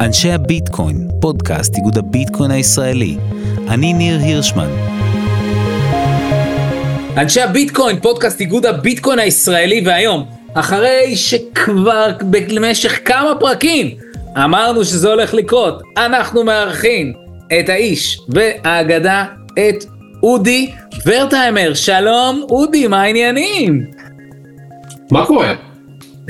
אנשי הביטקוין, פודקאסט איגוד הביטקוין הישראלי. אני ניר הירשמן. אנשי הביטקוין, פודקאסט איגוד הביטקוין הישראלי, והיום, אחרי שכבר במשך כמה פרקים אמרנו שזה הולך לקרות, אנחנו מארחים את האיש והאגדה, את אודי ורטהיימר. שלום, אודי, מה העניינים? מה קורה?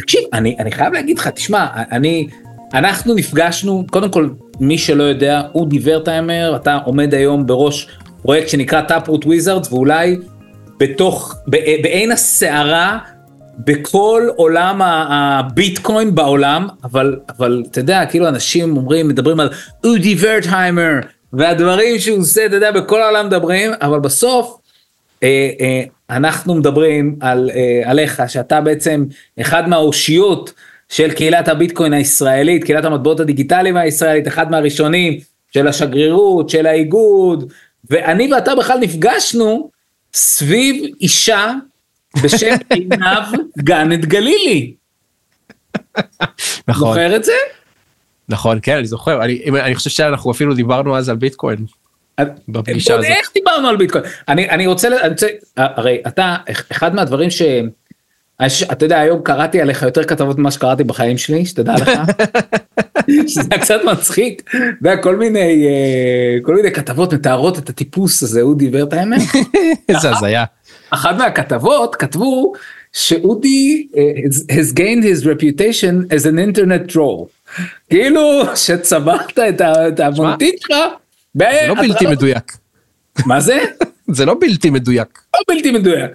תקשיב, אני, אני חייב להגיד לך, תשמע, אני, אנחנו נפגשנו, קודם כל, מי שלא יודע, אודי ורטהיימר, אתה עומד היום בראש פרויקט שנקרא Taproot Wizards, ואולי בתוך, בעין הסערה, בכל עולם הביטקוין בעולם, אבל, אבל אתה יודע, כאילו אנשים אומרים, מדברים על אודי ורטהיימר, והדברים שהוא עושה, אתה יודע, בכל העולם מדברים, אבל בסוף, אנחנו מדברים על, אה, עליך, שאתה בעצם אחד מהאושיות של קהילת הביטקוין הישראלית, קהילת המטבעות הדיגיטליים הישראלית, אחד מהראשונים של השגרירות, של האיגוד, ואני ואתה בכלל נפגשנו סביב אישה בשם עינב גנט גלילי. נכון. זוכר את זה? נכון, כן, אני זוכר. אני, אני חושב שאנחנו אפילו דיברנו אז על ביטקוין. בפגישה הזאת. איך דיברנו על ביטקוין? אני, אני רוצה, אני רוצה, הרי אתה, אחד מהדברים ש... אתה יודע, היום קראתי עליך יותר כתבות ממה שקראתי בחיים שלי, שתדע לך, שזה היה קצת מצחיק, אתה יודע, כל מיני, אה, כל מיני כתבות מתארות את הטיפוס הזה, אודי ורטהיימר. איזה הזיה. אחת מהכתבות כתבו שאודי uh, has gained his reputation as an internet troll. כאילו שצברת את את המונטית שלך. זה לא בלתי מדויק. מה זה? זה לא בלתי מדויק. לא בלתי מדויק.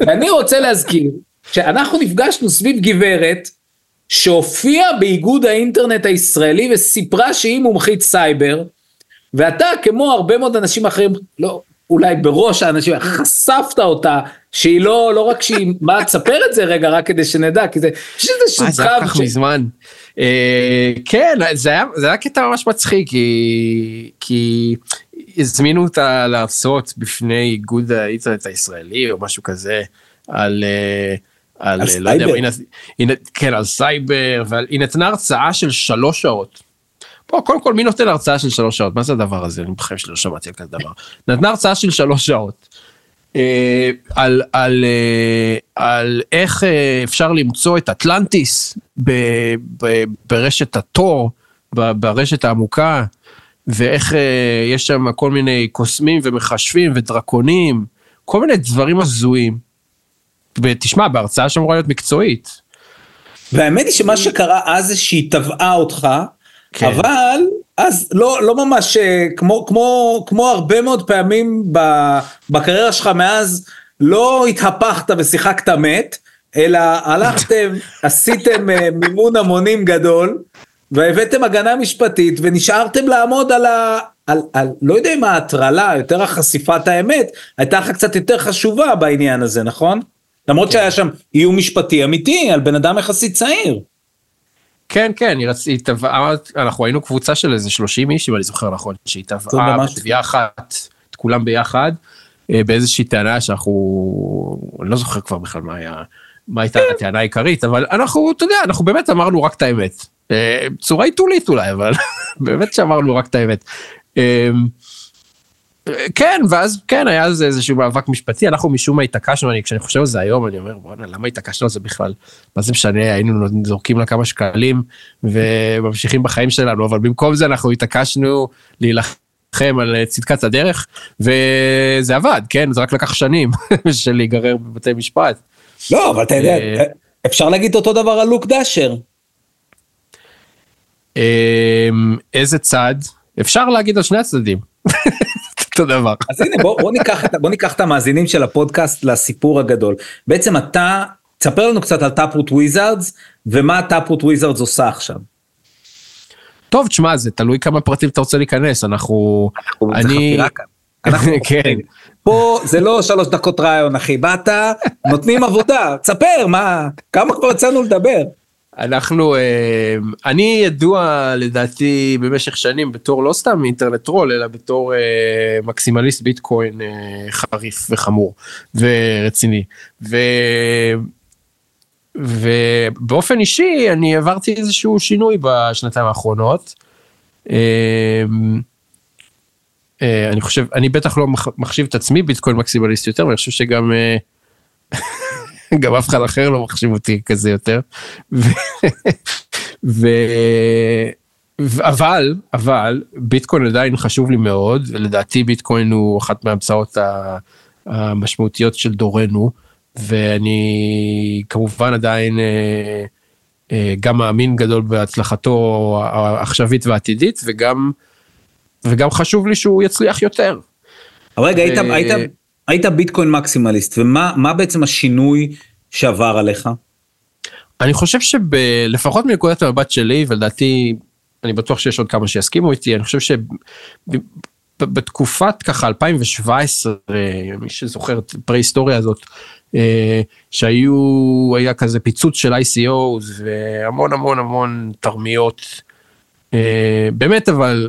ואני רוצה להזכיר שאנחנו נפגשנו סביב גברת שהופיעה באיגוד האינטרנט הישראלי וסיפרה שהיא מומחית סייבר, ואתה כמו הרבה מאוד אנשים אחרים, לא, אולי בראש האנשים, חשפת אותה שהיא לא, לא רק שהיא, מה, תספר את זה רגע רק כדי שנדע, כי זה, יש איזה אה, זה היה כל כך מזמן. אה, כן, זה היה, זה היה קטע ממש מצחיק, כי, כי הזמינו אותה להרצות בפני איגוד האינטרנט הישראלי או משהו כזה, על... אה, על, על אה, לא יודע, סייבר. היא היא כן, על סייבר, והיא נתנה הרצאה של שלוש שעות. בוא, קודם כל, מי נותן הרצאה של שלוש שעות? מה זה הדבר הזה? אני בחיים שלי לא שמעתי על כזה דבר. נתנה הרצאה של שלוש שעות. אה, על, על, אה, על איך אה, אפשר למצוא את אטלנטיס ב, ב, ברשת התור, ברשת העמוקה, ואיך יש שם כל מיני קוסמים ומכשפים ודרקונים, כל מיני דברים הזויים. ותשמע, בהרצאה שאמורה להיות מקצועית. והאמת היא שמה שקרה אז זה שהיא תבעה אותך, כן. אבל אז לא, לא ממש אה, כמו, כמו, כמו הרבה מאוד פעמים בקריירה שלך מאז לא התהפכת ושיחקת מת, אלא הלכתם, עשיתם אה, מימון המונים גדול, והבאתם הגנה משפטית ונשארתם לעמוד על ה... על, על, לא יודע אם ההטרלה, יותר החשיפת האמת, הייתה לך קצת יותר חשובה בעניין הזה, נכון? למרות שהיה שם איום משפטי אמיתי על בן אדם יחסית צעיר. כן, כן, היא רצ... היא תבעה, אנחנו היינו קבוצה של איזה 30 איש, אם אני זוכר נכון, שהיא ממש- בתביעה אחת, את כולם ביחד, אה, באיזושהי טענה שאנחנו, אני לא זוכר כבר בכלל מה היה, מה הייתה הטענה העיקרית, אבל אנחנו, אתה יודע, אנחנו באמת אמרנו רק את האמת. אה, בצורה עיתולית אולי, אבל באמת שאמרנו רק את האמת. אה, כן, ואז כן, היה איזה איזשהו מאבק משפטי, אנחנו משום מה התעקשנו, אני, כשאני חושב על זה היום, אני אומר, בואנה, למה התעקשנו על זה בכלל? מה זה משנה, היינו זורקים לה כמה שקלים וממשיכים בחיים שלנו, אבל במקום זה אנחנו התעקשנו להילחם על אה, צדקת הדרך, וזה עבד, כן, זה רק לקח שנים של להיגרר בבתי משפט. לא, אבל אתה יודע, אה, אפשר להגיד אותו דבר על לוק דאשר. אמ, איזה צד? אפשר להגיד על שני הצדדים. אותו דבר. אז הנה בוא, בוא, ניקח בוא ניקח את המאזינים של הפודקאסט לסיפור הגדול. בעצם אתה, תספר לנו קצת על Taproot Wizards ומה Taproot Wizards עושה עכשיו. טוב, תשמע, זה תלוי כמה פרטים אתה רוצה להיכנס, אנחנו... אני... אנחנו, כן. פה זה לא שלוש דקות ריאיון אחי, באת, נותנים עבודה, תספר מה, כמה כבר יצאנו לדבר. אנחנו, אה, אני ידוע לדעתי במשך שנים בתור לא סתם internet troll, אלא בתור אה, מקסימליסט ביטקוין אה, חריף וחמור ורציני. ו... ובאופן אישי אני עברתי איזשהו שינוי בשנתיים האחרונות. אני חושב, אני בטח לא מחשיב את עצמי ביטקוין מקסימליסט יותר, ואני חושב שגם גם אף אחד אחר לא מחשיב אותי כזה יותר. ו, אבל, אבל, ביטקוין עדיין חשוב לי מאוד, ולדעתי ביטקוין הוא אחת מההמצאות המשמעותיות של דורנו, ואני כמובן עדיין אה, אה, גם מאמין גדול בהצלחתו העכשווית והעתידית, וגם, וגם חשוב לי שהוא יצליח יותר. אבל רגע, היית, היית, היית ביטקוין מקסימליסט, ומה בעצם השינוי שעבר עליך? אני חושב שלפחות מנקודת המבט שלי, ולדעתי אני בטוח שיש עוד כמה שיסכימו איתי, אני חושב שבתקופת ככה 2017, מי שזוכר את הפרה-היסטוריה הזאת, אה, שהיו, היה כזה פיצוץ של ICO והמון המון המון תרמיות, אה, באמת אבל,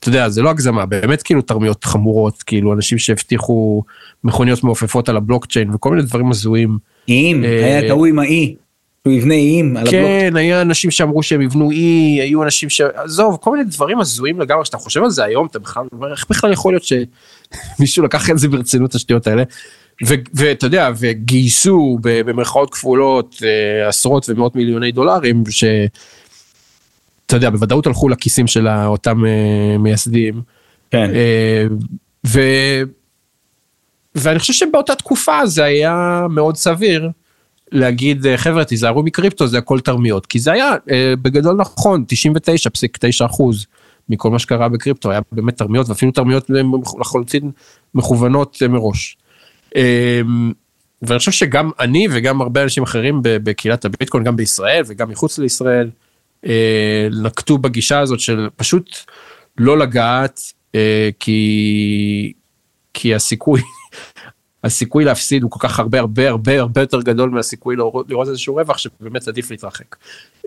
אתה יודע, זה לא הגזמה, באמת כאילו תרמיות חמורות, כאילו אנשים שהבטיחו מכוניות מעופפות על הבלוקצ'יין וכל מיני דברים הזויים. איים, אה, היה את ההוא עם האי. שהוא יבנה איים על הבלוק. כן, היה אנשים שאמרו שהם יבנו אי, היו אנשים ש... עזוב, כל מיני דברים הזויים לגמרי, כשאתה חושב על זה היום, אתה בכלל אומר, איך בכלל יכול להיות שמישהו לקח את זה ברצינות, השטויות האלה. ואתה יודע, וגייסו במרכאות כפולות אה, עשרות ומאות מיליוני דולרים, שאתה יודע, בוודאות הלכו לכיסים של אותם אה, מייסדים. כן. אה, ו... ואני חושב שבאותה תקופה זה היה מאוד סביר. להגיד חבר'ה תיזהרו מקריפטו זה הכל תרמיות כי זה היה בגדול נכון 99.9 אחוז מכל מה שקרה בקריפטו היה באמת תרמיות ואפילו תרמיות לחלוטין מכוונות מראש. ואני חושב שגם אני וגם הרבה אנשים אחרים בקהילת הביטקוין, גם בישראל וגם מחוץ לישראל, אה, נקטו בגישה הזאת של פשוט לא לגעת, אה, כי, כי הסיכוי, הסיכוי להפסיד הוא כל כך הרבה הרבה הרבה הרבה יותר גדול מהסיכוי לראות, איזשהו רווח שבאמת עדיף להתרחק.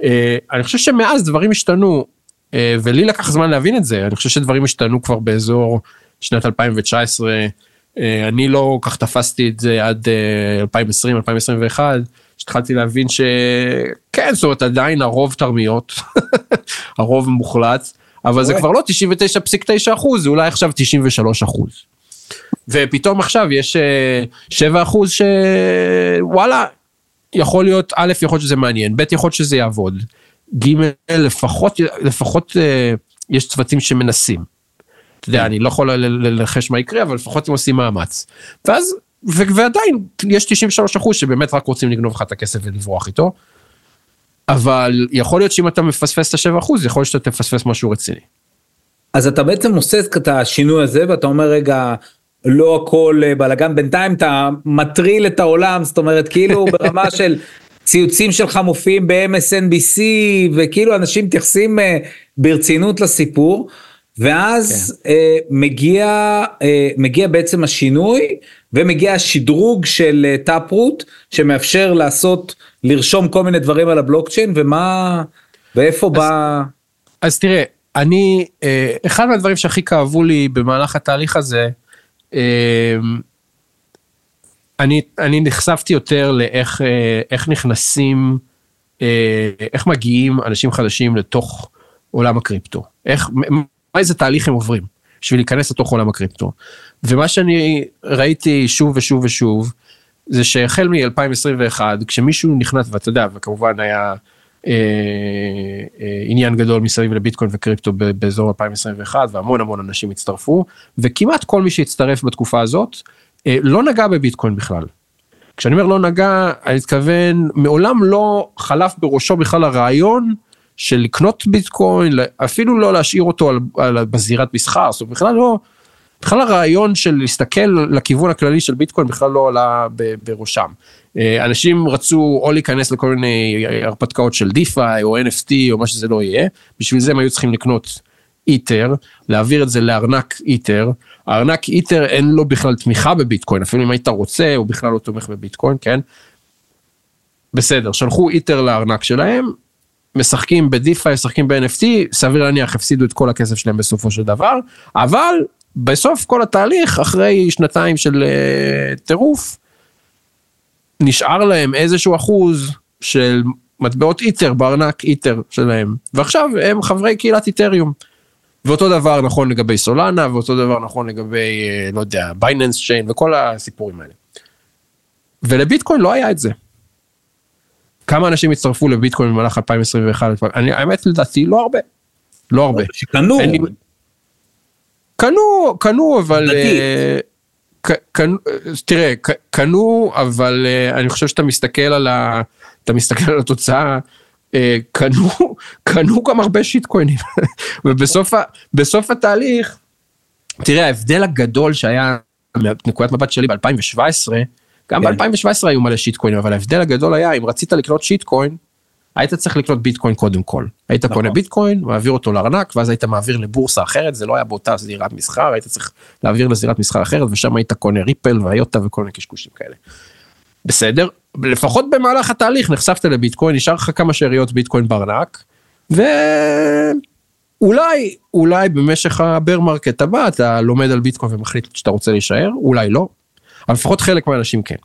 אה, אני חושב שמאז דברים השתנו, ולי לקח זמן להבין את זה, אני חושב שדברים השתנו כבר באזור שנת 2019. אה, אני לא כך תפסתי את זה עד 2020 אה, 2021 שהתחלתי להבין שכן זאת אומרת עדיין הרוב תרמיות הרוב מוחלט אבל זה כבר לא 99.9 אחוז זה אולי עכשיו 93 אחוז. ופתאום עכשיו יש 7 אה, אחוז שוואלה יכול להיות א' יכול להיות שזה מעניין ב' יכול להיות שזה יעבוד. ג' לפחות לפחות יש צוותים שמנסים. אתה יודע, אני לא יכול לנחש מה יקרה, אבל לפחות הם עושים מאמץ. ואז, ועדיין, יש 93 אחוז שבאמת רק רוצים לגנוב לך את הכסף ולברוח איתו. אבל יכול להיות שאם אתה מפספס את ה-7 אחוז, יכול להיות שאתה תפספס משהו רציני. אז אתה בעצם עושה את השינוי הזה ואתה אומר רגע, לא הכל אה, בלאגן, בינתיים אתה מטריל את העולם, זאת אומרת כאילו ברמה של ציוצים שלך מופיעים ב-MSNBC וכאילו אנשים מתייחסים אה, ברצינות לסיפור. ואז כן. אה, מגיע, אה, מגיע בעצם השינוי ומגיע השדרוג של טאפרוט אה, שמאפשר לעשות, לרשום כל מיני דברים על הבלוקצ'יין ומה, ואיפה אז, בא... אז תראה, אני, אה, אחד מהדברים שהכי כאבו לי במהלך התהליך הזה, אה, אני, אני נחשפתי יותר לאיך אה, איך נכנסים, אה, איך מגיעים אנשים חדשים לתוך עולם הקריפטו. איך, איזה תהליך הם עוברים בשביל להיכנס לתוך עולם הקריפטו. ומה שאני ראיתי שוב ושוב ושוב, זה שהחל מ-2021, כשמישהו נכנס, ואתה יודע, וכמובן היה אה, אה, עניין גדול מסביב לביטקוין וקריפטו באזור 2021, והמון המון אנשים הצטרפו, וכמעט כל מי שהצטרף בתקופה הזאת, אה, לא נגע בביטקוין בכלל. כשאני אומר לא נגע, אני מתכוון, מעולם לא חלף בראשו בכלל הרעיון, של לקנות ביטקוין, אפילו לא להשאיר אותו על, על, בזירת מסחר, זאת אומרת בכלל לא, בכלל הרעיון של להסתכל לכיוון הכללי של ביטקוין בכלל לא עלה בראשם. אה, אנשים רצו או להיכנס לכל מיני הרפתקאות של דיפיי או NFT או מה שזה לא יהיה, בשביל זה הם היו צריכים לקנות איתר, להעביר את זה לארנק איתר, הארנק איתר אין לו בכלל תמיכה בביטקוין, אפילו אם היית רוצה הוא בכלל לא תומך בביטקוין, כן? בסדר, שלחו איתר לארנק שלהם, משחקים בדיפיי, משחקים ב-NFT, סביר להניח הפסידו את כל הכסף שלהם בסופו של דבר, אבל בסוף כל התהליך, אחרי שנתיים של uh, טירוף, נשאר להם איזשהו אחוז של מטבעות איתר בארנק איתר שלהם, ועכשיו הם חברי קהילת איתריום. ואותו דבר נכון לגבי סולנה, ואותו דבר נכון לגבי, אה, לא יודע, בייננס צ'יין וכל הסיפורים האלה. ולביטקוין לא היה את זה. כמה אנשים הצטרפו לביטקוין במהלך 2021? אני, האמת לדעתי לא הרבה. לא הרבה. שקנו. לי- קנו, קנו, אבל... אה, ק- קנו, תראה, ק- קנו, אבל אה, אני חושב שאתה מסתכל על ה... אתה מסתכל על התוצאה, אה, קנו, קנו גם הרבה שיטקוינים. ובסוף ה- בסוף התהליך, תראה, ההבדל הגדול שהיה מנקודת מבט שלי ב-2017, גם כן. ב-2017 היו מלא שיטקוינים, אבל ההבדל הגדול היה, אם רצית לקנות שיטקוין, היית צריך לקנות ביטקוין קודם כל. היית נכון. קונה ביטקוין, מעביר אותו לארנק, ואז היית מעביר לבורסה אחרת, זה לא היה באותה זירת מסחר, היית צריך להעביר לזירת מסחר אחרת, ושם היית קונה ריפל ואיוטה וכל מיני קשקושים כאלה. בסדר? לפחות במהלך התהליך נחשפת לביטקוין, נשאר לך כמה שאריות ביטקוין בארנק, ואולי, אולי במשך ה bear market הבא אתה לומד על ביטקוין ומחליט שאתה רוצה להישאר, אולי לא, אבל לפחות חלק מהאנשים כן.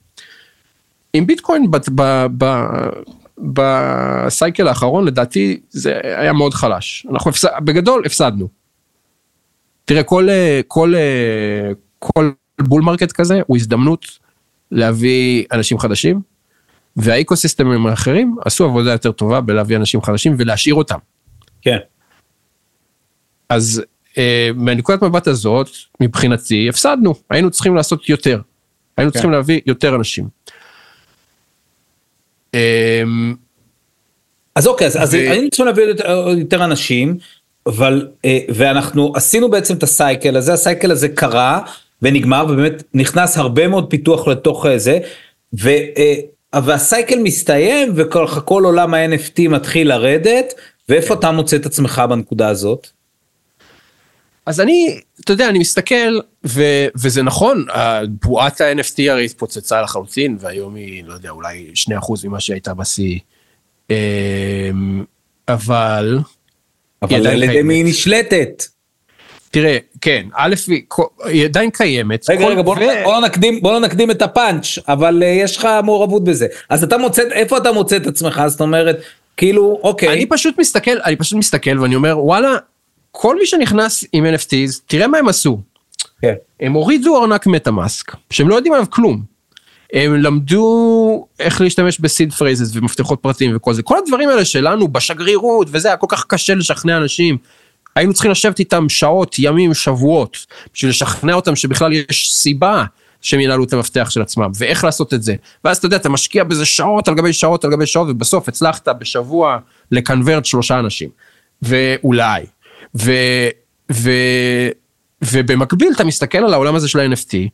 עם ביטקוין ב cycle האחרון לדעתי זה היה מאוד חלש. אנחנו הפס... בגדול הפסדנו. תראה כל אה, כל אה, כל bull market כזה הוא הזדמנות להביא אנשים חדשים והאיקוסיסטמים האחרים עשו עבודה יותר טובה בלהביא אנשים חדשים ולהשאיר אותם. כן. אז אה, מהנקודת מבט הזאת מבחינתי הפסדנו היינו צריכים לעשות יותר. היינו כן. צריכים להביא יותר אנשים. אה, אז אוקיי, אז, אז ו- היינו צריכים להביא יותר, יותר אנשים, אבל, אה, ואנחנו עשינו בעצם את הסייקל הזה, הסייקל הזה קרה ונגמר, ובאמת נכנס הרבה מאוד פיתוח לתוך אה, זה, ו, אה, והסייקל מסתיים וככה כל עולם ה-NFT מתחיל לרדת, ואיפה אתה מוצא את עצמך בנקודה הזאת? אז אני, אתה יודע, אני מסתכל, ו, וזה נכון, בועת ה-NFT הרי התפוצצה לחלוטין, והיום היא, לא יודע, אולי 2% ממה שהייתה בשיא. אמ, אבל, אבל על ידי. מי היא נשלטת? תראה, כן, א', היא עדיין קיימת. רגע, רגע, בוא, ו- בוא, לא נקדים, בוא לא נקדים את הפאנץ', אבל uh, יש לך מעורבות בזה. אז אתה מוצא, איפה אתה מוצא את עצמך? זאת אומרת, כאילו, אוקיי. אני פשוט מסתכל, אני פשוט מסתכל ואני אומר, וואלה, כל מי שנכנס עם NFTs, תראה מה הם עשו. כן. הם הורידו ארנק MetaMask, שהם לא יודעים עליו כלום. הם למדו איך להשתמש ב seed phrases ומפתחות פרטיים וכל זה. כל הדברים האלה שלנו בשגרירות וזה היה כל כך קשה לשכנע אנשים. היינו צריכים לשבת איתם שעות, ימים, שבועות, בשביל לשכנע אותם שבכלל יש סיבה שהם ינהלו את המפתח של עצמם, ואיך לעשות את זה. ואז אתה יודע, אתה משקיע בזה שעות על גבי שעות על גבי שעות, ובסוף הצלחת בשבוע לקנברט שלושה אנשים. ואולי. ו... ו... ובמקביל אתה מסתכל על העולם הזה של ה-NFT,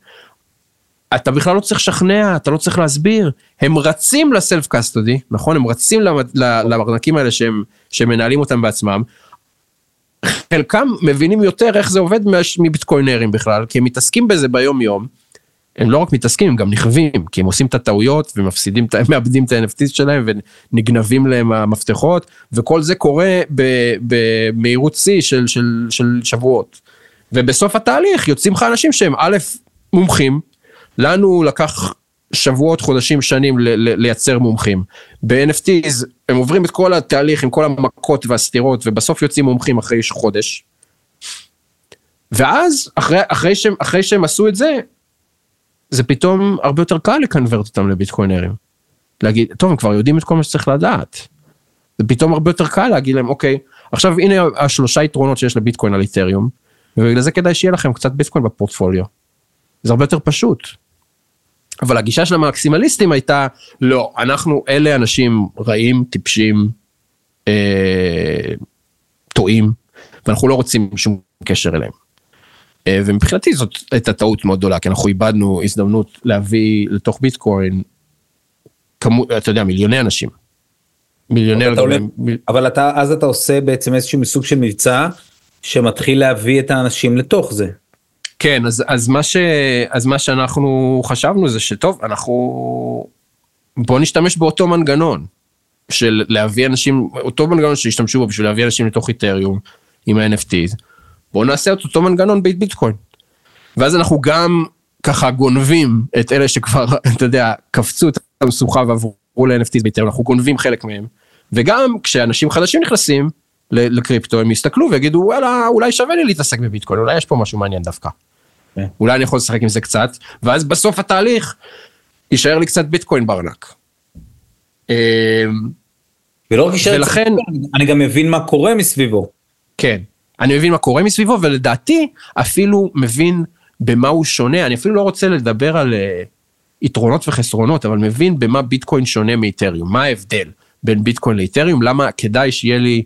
אתה בכלל לא צריך לשכנע, אתה לא צריך להסביר, הם רצים לסלף קסטודי, נכון? הם רצים לארנקים האלה שהם, שהם מנהלים אותם בעצמם. חלקם מבינים יותר איך זה עובד מביטקוינרים בכלל, כי הם מתעסקים בזה ביום יום. הם לא רק מתעסקים, הם גם נכווים, כי הם עושים את הטעויות ומפסידים, מאבדים את ה-NFT שלהם ונגנבים להם המפתחות, וכל זה קורה במהירות שיא של, של, של שבועות. ובסוף התהליך יוצאים לך אנשים שהם א', מומחים, לנו לקח שבועות, חודשים, שנים ל- ל- לייצר מומחים. ב-NFTs הם עוברים את כל התהליך עם כל המכות והסתירות, ובסוף יוצאים מומחים אחרי חודש. ואז, אחרי, אחרי, שהם, אחרי שהם עשו את זה, זה פתאום הרבה יותר קל לקנברט אותם לביטקוינרים. להגיד, טוב, הם כבר יודעים את כל מה שצריך לדעת. זה פתאום הרבה יותר קל להגיד להם, אוקיי, עכשיו הנה השלושה יתרונות שיש לביטקוין על איתריום, ובגלל זה כדאי שיהיה לכם קצת ביטקוין בפורטפוליו. זה הרבה יותר פשוט. אבל הגישה של המקסימליסטים הייתה, לא, אנחנו אלה אנשים רעים, טיפשים, אה, טועים, ואנחנו לא רוצים שום קשר אליהם. אה, ומבחינתי זאת הייתה טעות מאוד גדולה, כי אנחנו איבדנו הזדמנות להביא לתוך ביטקוין, כמות, אתה יודע, מיליוני אנשים. מיליוני אבל אתה עולה- מיל- אבל אתה, אז אתה עושה בעצם איזשהו מסוג של מבצע, שמתחיל להביא את האנשים לתוך זה. כן, אז, אז, מה ש, אז מה שאנחנו חשבנו זה שטוב, אנחנו... בוא נשתמש באותו מנגנון של להביא אנשים, אותו מנגנון שהשתמשו בו בשביל להביא אנשים לתוך איתריום עם ה-NFTs, בואו נעשה את אותו מנגנון בביטקוין. ואז אנחנו גם ככה גונבים את אלה שכבר, אתה יודע, קפצו את המשוכה ועברו ל-NFTs באיתריום, אנחנו גונבים חלק מהם. וגם כשאנשים חדשים נכנסים לקריפטו, הם יסתכלו ויגידו, וואלה, אולי שווה לי להתעסק בביטקוין, אולי יש פה משהו מעניין דווקא. כן. אולי אני יכול לשחק עם זה קצת, ואז בסוף התהליך, יישאר לי קצת ביטקוין בארנק. אמ, ולא רק יישאר ולכן- אצלנו, אני גם מבין מה קורה מסביבו. כן. אני מבין מה קורה מסביבו, ולדעתי אפילו מבין במה הוא שונה, אני אפילו לא רוצה לדבר על אה, יתרונות וחסרונות, אבל מבין במה ביטקוין שונה מאיתריום, מה ההבדל בין ביטקוין לאיתריום, למה כדאי שיהיה לי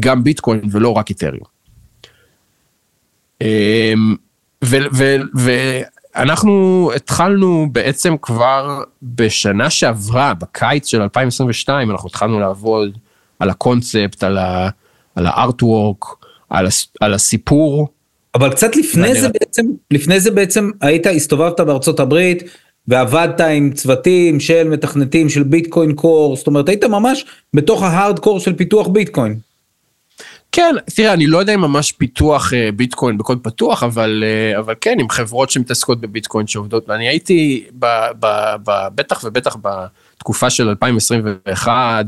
גם ביטקוין ולא רק איתריום. אמ, ו- ו- ואנחנו התחלנו בעצם כבר בשנה שעברה, בקיץ של 2022, אנחנו התחלנו לעבוד על הקונספט, על הארטוורק, על הס- על הסיפור. אבל קצת לפני זה בעצם, לפני זה בעצם היית, הסתובבת בארצות הברית ועבדת עם צוותים של מתכנתים של ביטקוין קור, זאת אומרת היית ממש בתוך ההארד קור של פיתוח ביטקוין. כן, תראה, אני לא יודע אם ממש פיתוח אה, ביטקוין בקוד פתוח, אבל, אה, אבל כן, עם חברות שמתעסקות בביטקוין שעובדות, ואני הייתי, ב, ב, ב, בטח ובטח בתקופה של 2021,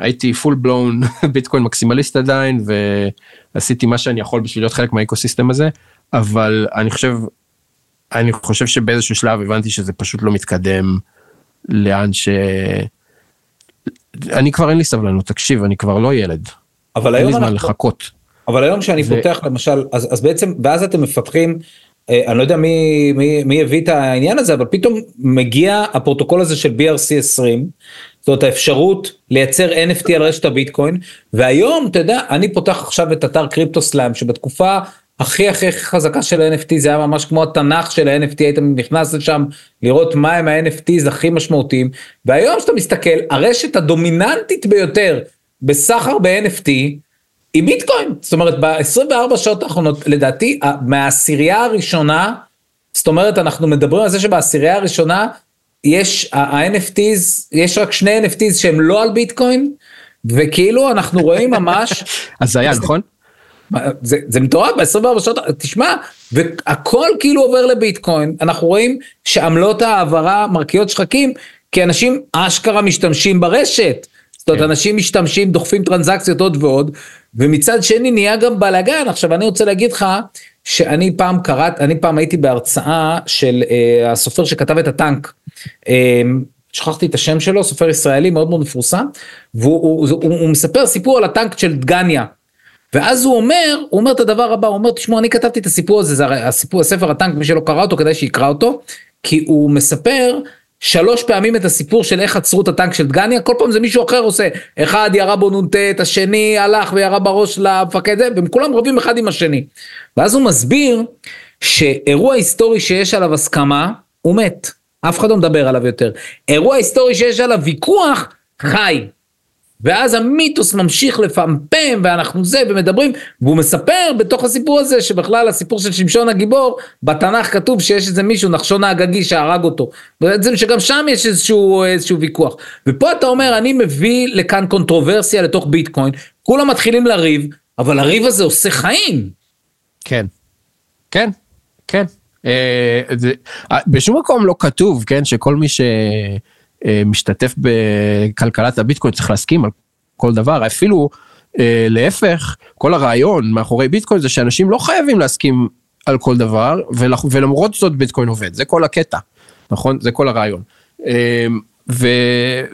הייתי פול בלון ביטקוין מקסימליסט עדיין, ועשיתי מה שאני יכול בשביל להיות חלק מהאקוסיסטם הזה, אבל אני חושב, אני חושב שבאיזשהו שלב הבנתי שזה פשוט לא מתקדם לאן ש... אני כבר אין לי סבלנות, תקשיב, אני כבר לא ילד. אבל אין לי זמן אנחנו, לחכות. אבל היום כשאני ו- פותח למשל, אז, אז בעצם, ואז אתם מפתחים, אה, אני לא יודע מי, מי, מי הביא את העניין הזה, אבל פתאום מגיע הפרוטוקול הזה של BRC 20, זאת האפשרות לייצר NFT על רשת הביטקוין, והיום, אתה יודע, אני פותח עכשיו את אתר קריפטו סלאם, שבתקופה הכי הכי חזקה של ה-NFT, זה היה ממש כמו התנ"ך של ה-NFT, היית נכנס לשם לראות מה הם ה-NFTs הכי משמעותיים, והיום כשאתה מסתכל, הרשת הדומיננטית ביותר בסחר ב-NFT, היא ביטקוין, זאת אומרת ב-24 שעות האחרונות לדעתי מהעשירייה הראשונה, זאת אומרת אנחנו מדברים על זה שבעשירייה הראשונה יש ה-NFTs, יש רק שני NFTs שהם לא על ביטקוין, וכאילו אנחנו רואים ממש, אז זה היה, נכון? זה, זה מטורף ב-24 שעות, תשמע, והכל כאילו עובר לביטקוין, אנחנו רואים שעמלות ההעברה מרקיעות שחקים, כי אנשים אשכרה משתמשים ברשת. זאת אומרת, כן. אנשים משתמשים, דוחפים טרנזקציות עוד ועוד, ומצד שני נהיה גם בלאגן. עכשיו, אני רוצה להגיד לך, שאני פעם קראת, אני פעם הייתי בהרצאה של אה, הסופר שכתב את הטנק. אה, שכחתי את השם שלו, סופר ישראלי מאוד מאוד מפורסם, והוא הוא, הוא, הוא, הוא מספר סיפור על הטנק של דגניה. ואז הוא אומר, הוא אומר את הדבר הבא, הוא אומר, תשמעו, אני כתבתי את הסיפור הזה, זה הרי הסיפור, הספר הטנק, מי שלא קרא אותו, כדאי שיקרא אותו, כי הוא מספר שלוש פעמים את הסיפור של איך עצרו את הטנק של דגניה, כל פעם זה מישהו אחר עושה, אחד ירה בו נ"ט, השני הלך וירה בראש למפקד, והם כולם רבים אחד עם השני. ואז הוא מסביר שאירוע היסטורי שיש עליו הסכמה, הוא מת, אף אחד לא מדבר עליו יותר. אירוע היסטורי שיש עליו ויכוח, חי. ואז המיתוס ממשיך לפמפם ואנחנו זה ומדברים והוא מספר בתוך הסיפור הזה שבכלל הסיפור של שמשון הגיבור בתנ"ך כתוב שיש איזה מישהו נחשון האגגי שהרג אותו. בעצם שגם שם יש איזשהו, איזשהו ויכוח. ופה אתה אומר אני מביא לכאן קונטרוברסיה לתוך ביטקוין כולם מתחילים לריב אבל הריב הזה עושה חיים. כן. כן, כן. אה, זה- אה, בשום מקום לא כתוב, כן, שכל מי שמשתתף בכלכלת הביטקוין צריך להסכים על כל דבר, אפילו אה, להפך, כל הרעיון מאחורי ביטקוין זה שאנשים לא חייבים להסכים על כל דבר, ולמרות זאת ביטקוין עובד, זה כל הקטע, נכון? זה כל הרעיון. אה, ו,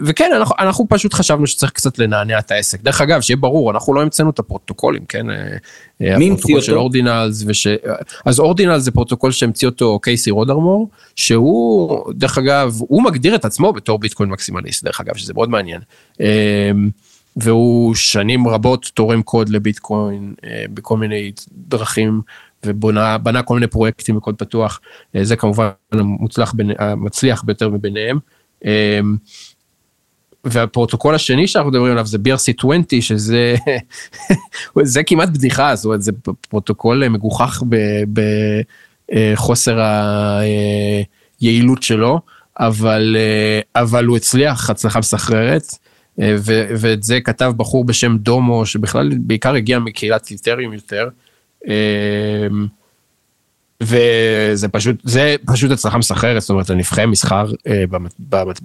וכן, אנחנו, אנחנו פשוט חשבנו שצריך קצת לנענע את העסק. דרך אגב, שיהיה ברור, אנחנו לא המצאנו את הפרוטוקולים, כן? אה, אה, מי המציא הפרוטוקול של אותו? Ordinals, וש... אז Ordinals זה פרוטוקול שהמציא אותו קייסי רודרמור, שהוא, דרך אגב, הוא מגדיר את עצמו בתור ביטקוין מקסימליסט, דרך אגב, שזה מאוד מעניין. אה, והוא שנים רבות תורם קוד לביטקוין אה, בכל מיני דרכים ובונה בנה כל מיני פרויקטים בקוד פתוח אה, זה כמובן המוצלח המצליח ביותר מביניהם. אה, והפרוטוקול השני שאנחנו מדברים עליו זה BRC 20 שזה זה כמעט בדיחה זאת אומרת זה פרוטוקול מגוחך בחוסר היעילות שלו אבל אה, אבל הוא הצליח הצלחה מסחררת. אה, ואת זה כתב בחור בשם דומו שבכלל בעיקר הגיע מקהילת אתריום יותר. וזה פשוט, זה פשוט הצלחה מסחררת, זאת אומרת, הנפחי מסחר אה,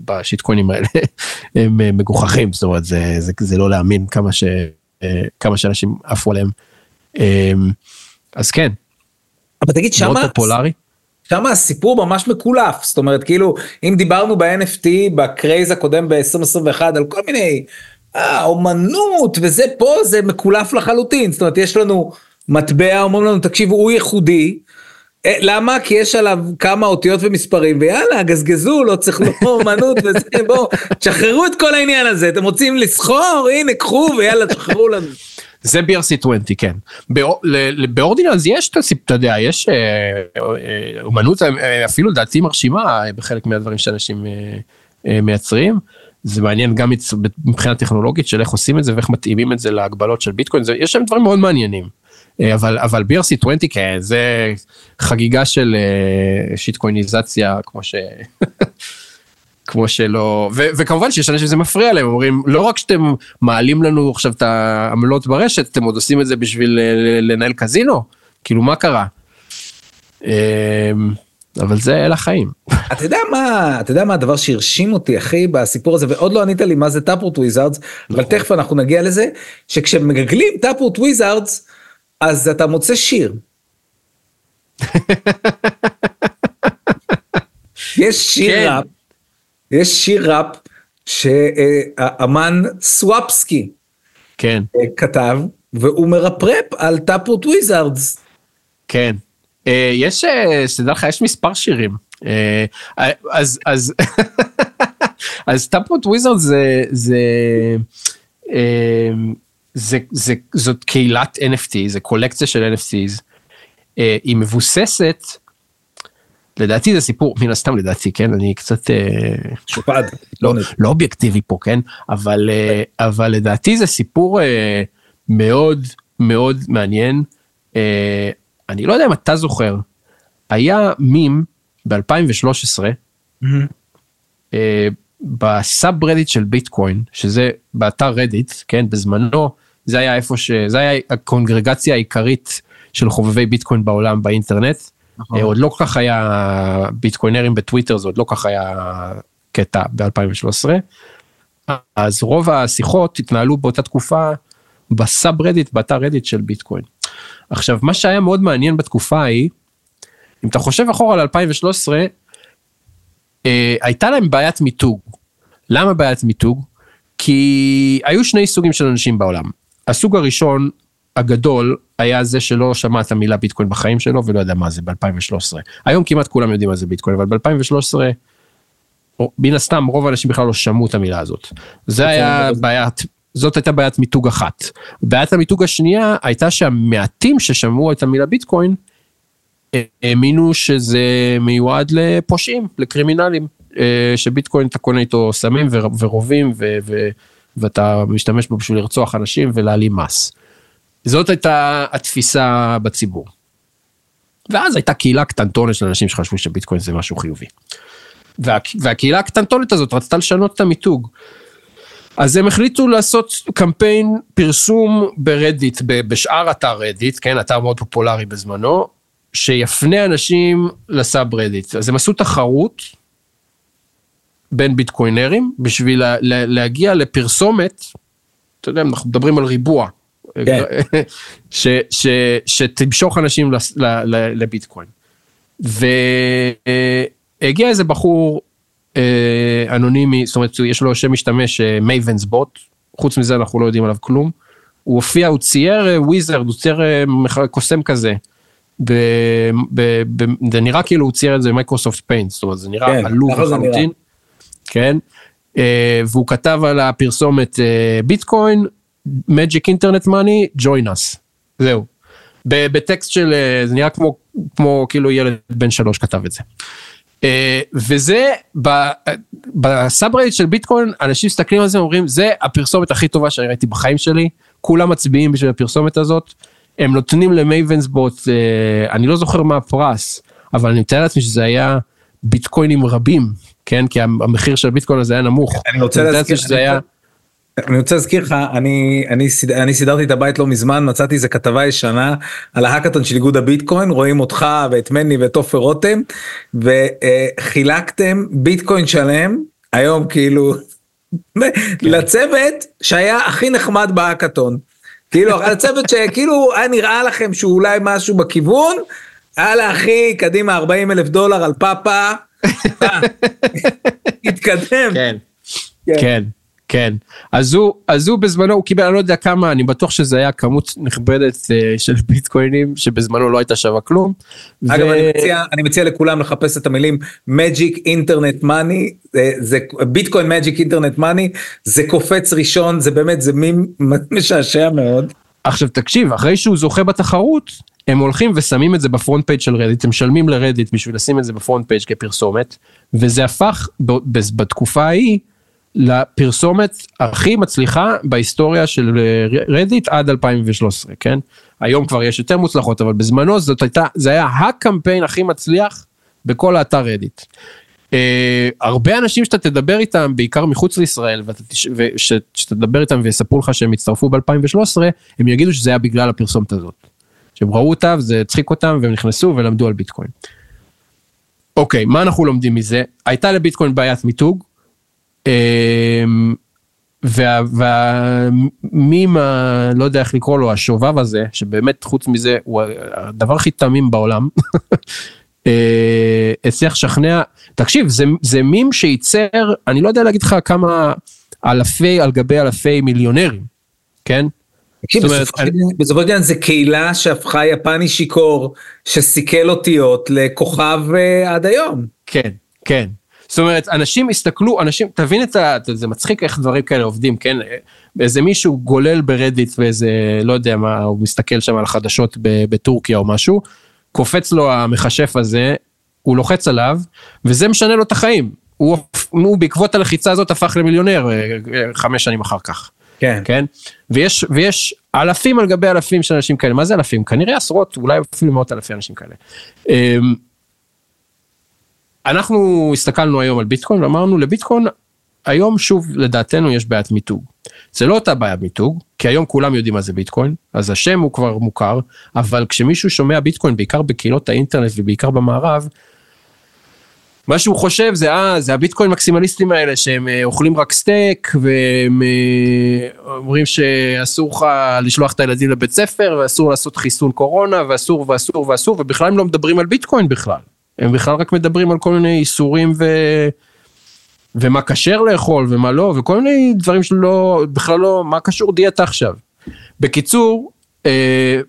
בשיטקוינים האלה הם אה, מגוחכים, זאת אומרת, זה, זה, זה לא להאמין כמה, ש, אה, כמה שאנשים עפו עליהם. אה, אז כן. אבל תגיד, שמה... מאוד פופולרי. שם הסיפור ממש מקולף, זאת אומרת, כאילו, אם דיברנו ב-NFT, ב craze הקודם ב-2021, על כל מיני, אה, אומנות וזה פה, זה מקולף לחלוטין, זאת אומרת, יש לנו מטבע, אומרים לנו, תקשיבו, הוא ייחודי, למה? כי יש עליו כמה אותיות ומספרים ויאללה גזגזו לא צריך לא אומנות וזה בואו תשחררו את כל העניין הזה אתם רוצים לסחור הנה קחו ויאללה תשחררו לנו. זה BRC 20 כן. באורדינלס יש את הסיפור, אתה יודע, יש אה, אה, אומנות אפילו לדעתי מרשימה בחלק מהדברים שאנשים מייצרים. זה מעניין גם מבחינה טכנולוגית של איך עושים את זה ואיך מתאימים את זה להגבלות של ביטקוין, יש שם דברים מאוד מעניינים. אה, אבל אבל BRC 20 כן זה חגיגה של אה, שיטקויניזציה כמו ש... כמו שלא ו, וכמובן שיש אנשים שזה מפריע להם אומרים לא רק שאתם מעלים לנו עכשיו את העמלות ברשת אתם עוד עושים את זה בשביל אה, לנהל קזינו כאילו מה קרה. אבל זה אל החיים. אתה יודע מה אתה יודע מה הדבר שהרשים אותי אחי בסיפור הזה ועוד לא ענית לי מה זה טאפורט וויזארדס אבל נכון. תכף אנחנו נגיע לזה שכשמגגלים Taproot Wizards אז אתה מוצא שיר. יש שיר כן. ראפ, יש שיר ראפ שאמן סוואפסקי כן. אה, כתב, והוא מרפרפ על Taproot Wizards. כן. אה, יש, אה, שתדע לך, יש מספר שירים. אז, אז, אז טאפורט וויזארדס זה, זה, זה, זה, זאת קהילת NFT, זה קולקציה של NFTs, uh, אה, היא מבוססת, לדעתי זה סיפור, מן הסתם לדעתי, כן, אני קצת, uh, שופד, לא, לא אובייקטיבי פה, כן, אבל, uh, אבל לדעתי זה סיפור uh, מאוד מאוד מעניין, uh, אני לא יודע אם אתה זוכר, היה מים ב-2013, mm-hmm. uh, בסאב רדיט של ביטקוין, שזה באתר רדיט, כן, בזמנו, זה היה איפה ש... זה היה הקונגרגציה העיקרית של חובבי ביטקוין בעולם באינטרנט. נכון. אה, עוד לא כל כך היה ביטקוינרים בטוויטר, זה עוד לא כל כך היה קטע ב-2013. אז רוב השיחות התנהלו באותה תקופה בסאב רדיט, באתר רדיט של ביטקוין. עכשיו, מה שהיה מאוד מעניין בתקופה ההיא, אם אתה חושב אחורה על 2013, אה, הייתה להם בעיית מיתוג. למה בעיית מיתוג? כי היו שני סוגים של אנשים בעולם. הסוג הראשון הגדול היה זה שלא שמע את המילה ביטקוין בחיים שלו ולא יודע מה זה ב-2013. היום כמעט כולם יודעים מה זה ביטקוין אבל ב-2013 מן הסתם רוב האנשים בכלל לא שמעו את המילה הזאת. זה היה בעיית, זאת הייתה בעיית מיתוג אחת. בעיית המיתוג השנייה הייתה שהמעטים ששמעו את המילה ביטקוין האמינו שזה מיועד לפושעים, לקרימינלים, אה, שביטקוין אתה קונה איתו סמים ורובים ואתה משתמש בו בשביל לרצוח אנשים ולהעלים מס. זאת הייתה התפיסה בציבור. ואז הייתה קהילה קטנטונת של אנשים שחשבו שביטקוין זה משהו חיובי. וה, והקהילה הקטנטונת הזאת רצתה לשנות את המיתוג. אז הם החליטו לעשות קמפיין פרסום ברדיט, בשאר אתר רדיט, כן, אתר מאוד פופולרי בזמנו, שיפנה אנשים לסאב רדיט. אז הם עשו תחרות בין ביטקוינרים בשביל לה, לה, להגיע לפרסומת, אתה יודע, אנחנו מדברים על ריבוע, כן. ש, ש, שתמשוך אנשים לביטקוין. והגיע איזה בחור אה, אנונימי, זאת אומרת, יש לו שם משתמש mavensbot, חוץ מזה אנחנו לא יודעים עליו כלום. הוא הופיע, הוא צייר wizard, הוא צייר קוסם כזה. זה נראה כאילו הוא צייר את זה Microsoft Paint, זאת אומרת זה נראה כן, עלוב לחלוטין. כן? אה, והוא כתב על הפרסומת אה, ביטקוין, magic internet money, join us. זהו. בטקסט של, אה, זה נראה כמו, כמו כאילו ילד בן שלוש כתב את זה. אה, וזה ב subreddit של ביטקוין אנשים מסתכלים על זה ואומרים זה הפרסומת הכי טובה שראיתי בחיים שלי כולם מצביעים בשביל הפרסומת הזאת הם נותנים ל mavensbot אני לא זוכר מה הפרס אבל אני מתאר לעצמי שזה היה ביטקוינים רבים כן כי המחיר של הביטקוין הזה היה נמוך. אני רוצה להזכיר שזה היה. אני רוצה להזכיר לך, אני, אני, סיד, אני סידרתי את הבית לא מזמן, מצאתי איזה כתבה ישנה על ההאקתון של איגוד הביטקוין, רואים אותך ואת מני ואת עופר רותם, וחילקתם ביטקוין שלם, היום כאילו, לצוות שהיה הכי נחמד בהאקתון. כאילו, הצוות שכאילו היה נראה לכם שהוא אולי משהו בכיוון, יאללה אחי, קדימה 40 אלף דולר על פאפה, התקדם. כן, כן. כן, אז הוא, אז הוא בזמנו, הוא קיבל, אני לא יודע כמה, אני בטוח שזה היה כמות נכבדת אה, של ביטקוינים, שבזמנו לא הייתה שווה כלום. אגב, ו... אני, מציע, אני מציע לכולם לחפש את המילים Magic Internet Money, זה, זה ביטקוין Magic Internet Money, זה קופץ ראשון, זה באמת, זה מין משעשע מאוד. עכשיו תקשיב, אחרי שהוא זוכה בתחרות, הם הולכים ושמים את זה ב front page של רדיט, הם משלמים לרדיט בשביל לשים את זה ב front page כפרסומת, וזה הפך בתקופה ההיא לפרסומת הכי מצליחה בהיסטוריה של רדיט עד 2013, כן? היום כבר יש יותר מוצלחות, אבל בזמנו זאת הייתה, זה היה הקמפיין הכי מצליח בכל האתר רדיט. Uh, הרבה אנשים שאתה תדבר איתם, בעיקר מחוץ לישראל, ושאתה תדבר איתם ויספרו לך שהם הצטרפו ב-2013, הם יגידו שזה היה בגלל הפרסומת הזאת. שהם ראו אותה וזה הצחיק אותם והם נכנסו ולמדו על ביטקוין. אוקיי, מה אנחנו לומדים מזה? הייתה לביטקוין בעיית מיתוג, אמ, והמים, לא יודע איך לקרוא לו, השובב הזה, שבאמת חוץ מזה הוא הדבר הכי תמים בעולם, אה, הצליח לשכנע, תקשיב, זה, זה מים שייצר, אני לא יודע להגיד לך כמה אלפי על גבי אלפי מיליונרים, כן? תקשיב, בסופו של דבר זה קהילה שהפכה יפני שיכור, שסיכל אותיות לכוכב אה, עד היום. כן, כן. זאת אומרת, אנשים הסתכלו, אנשים, תבין את ה... זה מצחיק איך דברים כאלה עובדים, כן? איזה מישהו גולל ברדיט ואיזה, לא יודע מה, הוא מסתכל שם על חדשות בטורקיה או משהו, קופץ לו המכשף הזה, הוא לוחץ עליו, וזה משנה לו את החיים. הוא, הוא בעקבות הלחיצה הזאת הפך למיליונר אה, אה, חמש שנים אחר כך. כן. כן? ויש, ויש אלפים על גבי אלפים של אנשים כאלה, מה זה אלפים? כנראה עשרות, אולי אפילו מאות אלפי אנשים כאלה. אמ, אנחנו הסתכלנו היום על ביטקוין ואמרנו לביטקוין היום שוב לדעתנו יש בעיית מיתוג. זה לא אותה בעיית מיתוג כי היום כולם יודעים מה זה ביטקוין אז השם הוא כבר מוכר אבל כשמישהו שומע ביטקוין בעיקר בקהילות האינטרנט ובעיקר במערב. מה שהוא חושב זה אה זה הביטקוין מקסימליסטים האלה שהם אה, אוכלים רק סטייק והם אה, אומרים שאסור לך לשלוח את הילדים לבית ספר ואסור לעשות חיסון קורונה ואסור ואסור ואסור ובכלל הם לא מדברים על ביטקוין בכלל. הם בכלל רק מדברים על כל מיני איסורים ו... ומה כשר לאכול ומה לא, וכל מיני דברים שלא, בכלל לא, מה קשור דיאטה עכשיו. בקיצור, אה,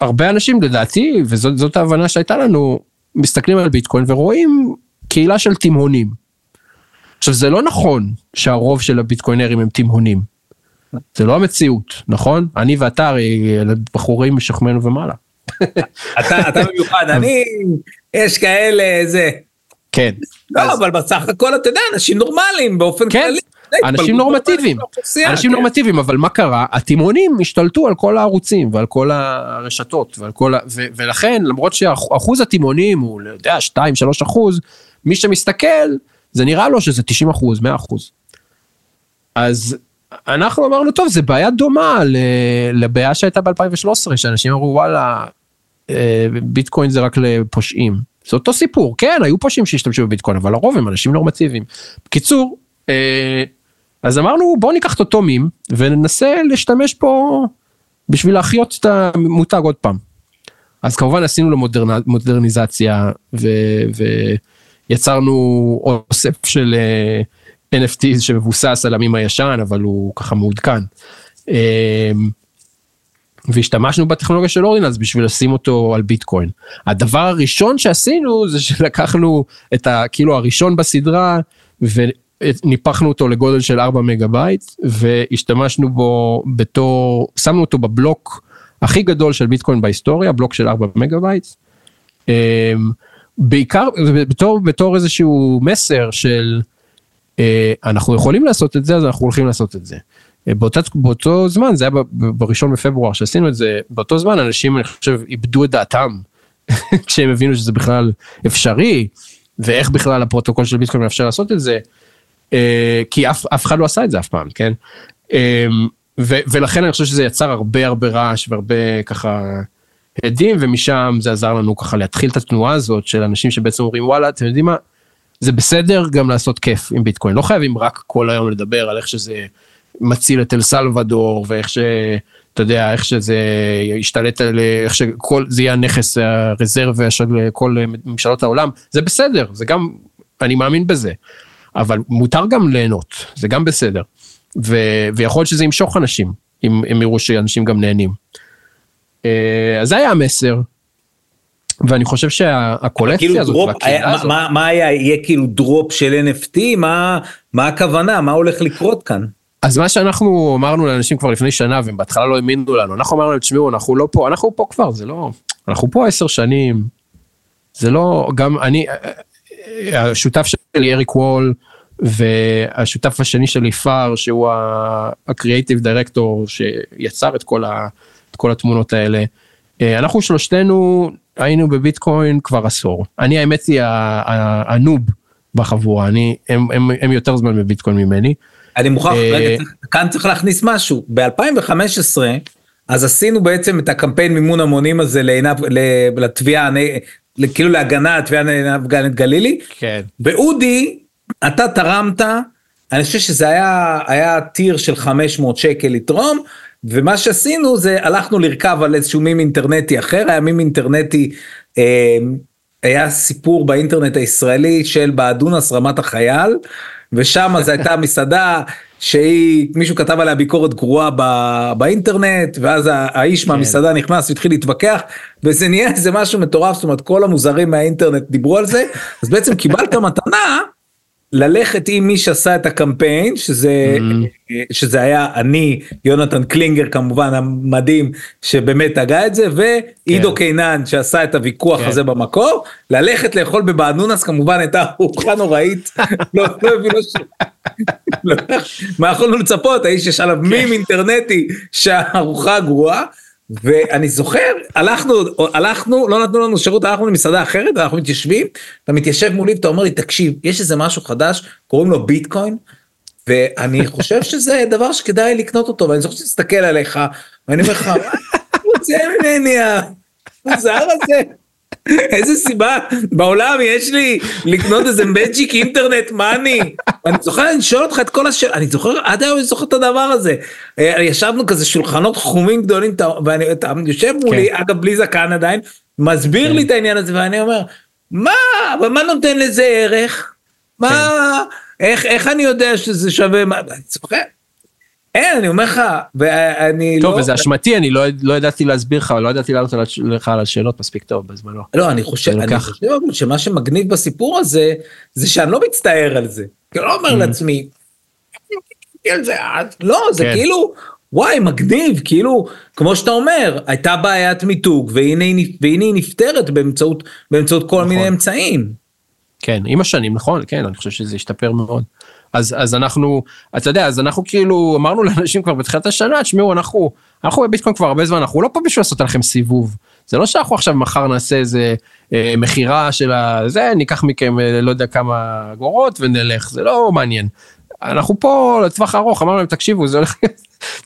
הרבה אנשים לדעתי, וזאת ההבנה שהייתה לנו, מסתכלים על ביטקוין ורואים קהילה של תימהונים. עכשיו זה לא נכון שהרוב של הביטקוינרים הם תימהונים. זה לא המציאות, נכון? אני ואתה הרי בחורים משכמנו ומעלה. אתה, אתה במיוחד, אני, יש כאלה, זה. כן. לא, אז... אבל בסך הכל אתה יודע, אנשים נורמליים באופן כן. כללי. אנשים נורמטיביים, אנשים כן. נורמטיביים, אבל מה קרה? התימונים השתלטו על כל הערוצים ועל כל הרשתות ועל כל ה... ו- ולכן למרות שאחוז התימונים הוא, לא יודע, 2-3 אחוז, מי שמסתכל, זה נראה לו שזה 90 אחוז, 100 אחוז. אז אנחנו אמרנו, טוב, זה בעיה דומה לבעיה שהייתה ב-2013, שאנשים אמרו, וואלה, אה, ביטקוין זה רק לפושעים. זה אותו סיפור, כן, היו פושעים שהשתמשו בביטקוין, אבל הרוב הם אנשים נורמטיביים. בקיצור, אה, אז אמרנו, בואו ניקח את אותו מים, וננסה להשתמש פה בשביל להחיות את המותג עוד פעם. אז כמובן עשינו לו מודרנ... מודרניזציה, ו... ויצרנו אוסף של... אה, NFT שמבוסס על המים הישן אבל הוא ככה מעודכן. אמ, והשתמשנו בטכנולוגיה של Ordinals בשביל לשים אותו על ביטקוין. הדבר הראשון שעשינו זה שלקחנו את הכאילו הראשון בסדרה וניפחנו אותו לגודל של 4 מגה בייט והשתמשנו בו בתור, שמנו אותו בבלוק הכי גדול של ביטקוין בהיסטוריה, בלוק של 4 מגה בייט. אמ, בעיקר בתור, בתור איזשהו מסר של אה, אנחנו יכולים לעשות את זה אז אנחנו הולכים לעשות את זה. אה, באותה, באותו זמן זה היה בראשון בפברואר שעשינו את זה באותו זמן אנשים אני חושב איבדו את דעתם כשהם הבינו שזה בכלל אפשרי ואיך בכלל הפרוטוקול של ביטקוין מאפשר לעשות את זה. אה, כי אף, אף אחד לא עשה את זה אף פעם כן? ו- ולכן אני חושב שזה יצר הרבה הרבה רעש והרבה ככה הדים, ומשם זה עזר לנו ככה להתחיל את התנועה הזאת של אנשים שבעצם אומרים וואלה, אתם יודעים מה, זה בסדר גם לעשות כיף עם ביטקוין, לא חייבים רק כל היום לדבר על איך שזה מציל את אל סלוודור ואיך ש... אתה יודע, איך שזה ישתלט על, איך שכל, זה יהיה הנכס הרזרבה של כל ממשלות העולם, זה בסדר, זה גם, אני מאמין בזה. אבל מותר גם ליהנות, זה גם בסדר. ו, ויכול להיות שזה ימשוך אנשים, אם הם יראו שאנשים גם נהנים. אה, אז זה היה המסר, ואני חושב שהקולקציה כאילו הזאת, drop, והקהילה היה, הזאת, מה, מה היה, יהיה כאילו drop של NFT? מה, מה הכוונה? מה הולך לקרות כאן? אז מה שאנחנו אמרנו לאנשים כבר לפני שנה, והם בהתחלה לא האמינו לנו, אנחנו אמרנו להם, תשמעו, אנחנו לא פה, אנחנו פה כבר, זה לא, אנחנו פה עשר שנים, זה לא, גם אני, השותף שלי אריק וול, והשותף השני שלי פאר, שהוא הקריאייטיב דירקטור שיצר את כל, ה, את כל התמונות האלה, אה, אנחנו שלושתנו היינו בביטקוין כבר עשור. אני האמת היא הנוב בחבורה, אני, הם, הם, הם יותר זמן בביטקוין ממני. אני מוכרח, אה, רגע, כאן צריך להכניס משהו. ב-2015, אז עשינו בעצם את הקמפיין מימון המונים הזה לתביעה, כאילו להגנה, התביעה לעינב גנט גלילי. כן. באודי, אתה תרמת, אני חושב שזה היה, היה טיר של 500 שקל לתרום, ומה שעשינו זה הלכנו לרכב על איזשהו מים אינטרנטי אחר, היה מים אינטרנטי, אה, היה סיפור באינטרנט הישראלי של באדונס רמת החייל, ושם זו הייתה מסעדה שהיא, מישהו כתב עליה ביקורת גרועה ב- באינטרנט, ואז האיש מהמסעדה נכנס והתחיל להתווכח, וזה נהיה איזה משהו מטורף, זאת אומרת כל המוזרים מהאינטרנט דיברו על זה, אז בעצם קיבלת מתנה ללכת עם מי שעשה את הקמפיין, שזה, שזה היה אני, יונתן קלינגר כמובן המדהים, שבאמת הגה את זה, ועידו כן. קינן שעשה את הוויכוח כן. הזה במקור, ללכת לאכול בבאנונס כמובן הייתה ארוחה נוראית, לא, לא הבינו ש... לא, מה יכולנו לצפות, האיש יש עליו מים אינטרנטי שהארוחה גרועה. ואני זוכר, הלכנו, הלכנו, לא נתנו לנו שירות, הלכנו למסעדה אחרת, אנחנו מתיישבים, אתה מתיישב מולי ואתה אומר לי, תקשיב, יש איזה משהו חדש, קוראים לו ביטקוין, ואני חושב שזה דבר שכדאי לקנות אותו, ואני זוכר שתסתכל עליך, ואני אומר לך, מה רוצה ממני המוזר הזה? איזה סיבה? בעולם יש לי לקנות איזה מג'יק אינטרנט מאני אני זוכר אני שואל אותך את כל השאלה אני זוכר עד היום אני זוכר את הדבר הזה. אה, ישבנו כזה שולחנות חומים גדולים ואני יושב מולי אגב בלי זקן עדיין מסביר לי את העניין הזה ואני אומר מה? אבל מה נותן לזה ערך? מה? איך איך אני יודע שזה שווה מה? אני זוכר. אין אני אומר לך ואני טוב, לא וזה אשמתי, אני לא, לא ידעתי להסביר לך, לא ידעתי לענות לך על השאלות מספיק טוב בזמנו. לא, אני חושב, שמה שמגניב בסיפור הזה, זה שאני לא מצטער על זה. כי אני לא אומר לעצמי, זה אז, לא, זה כן. כאילו, וואי, מגניב, כאילו, כמו שאתה אומר, הייתה בעיית מיתוג, והנה היא נפתרת באמצעות, באמצעות כל מיני אמצעים. כן, עם השנים, נכון, כן, אני חושב שזה השתפר מאוד. אז, אז אנחנו, אתה יודע, אז אנחנו כאילו אמרנו לאנשים כבר בתחילת השנה, תשמעו, אנחנו, אנחנו בביטקוין כבר הרבה זמן, אנחנו לא פה בשביל לעשות עליכם סיבוב. זה לא שאנחנו עכשיו מחר נעשה איזה אה, מכירה של הזה, ניקח מכם אה, לא יודע כמה אגורות ונלך, זה לא מעניין. אנחנו פה לטווח ארוך, אמרנו להם, תקשיבו, זה הולך,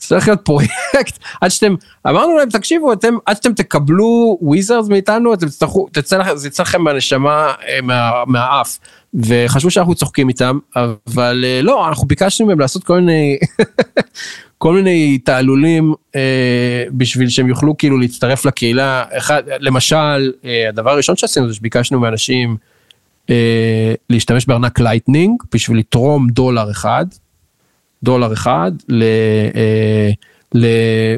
זה הולך להיות פרויקט, עד שאתם, אמרנו להם, תקשיבו, אתם, עד שאתם תקבלו וויזרדס מאיתנו, אתם תצטרכו, תצא לכם, זה יצא לכם מהנשמה, אה, מה, מהאף. וחשבו שאנחנו צוחקים איתם, אבל אה, לא, אנחנו ביקשנו מהם לעשות כל מיני, כל מיני תעלולים אה, בשביל שהם יוכלו כאילו להצטרף לקהילה. אחד, למשל, אה, הדבר הראשון שעשינו זה שביקשנו מאנשים אה, להשתמש בארנק Lightning בשביל לתרום דולר אחד, דולר אחד ל, אה, ל,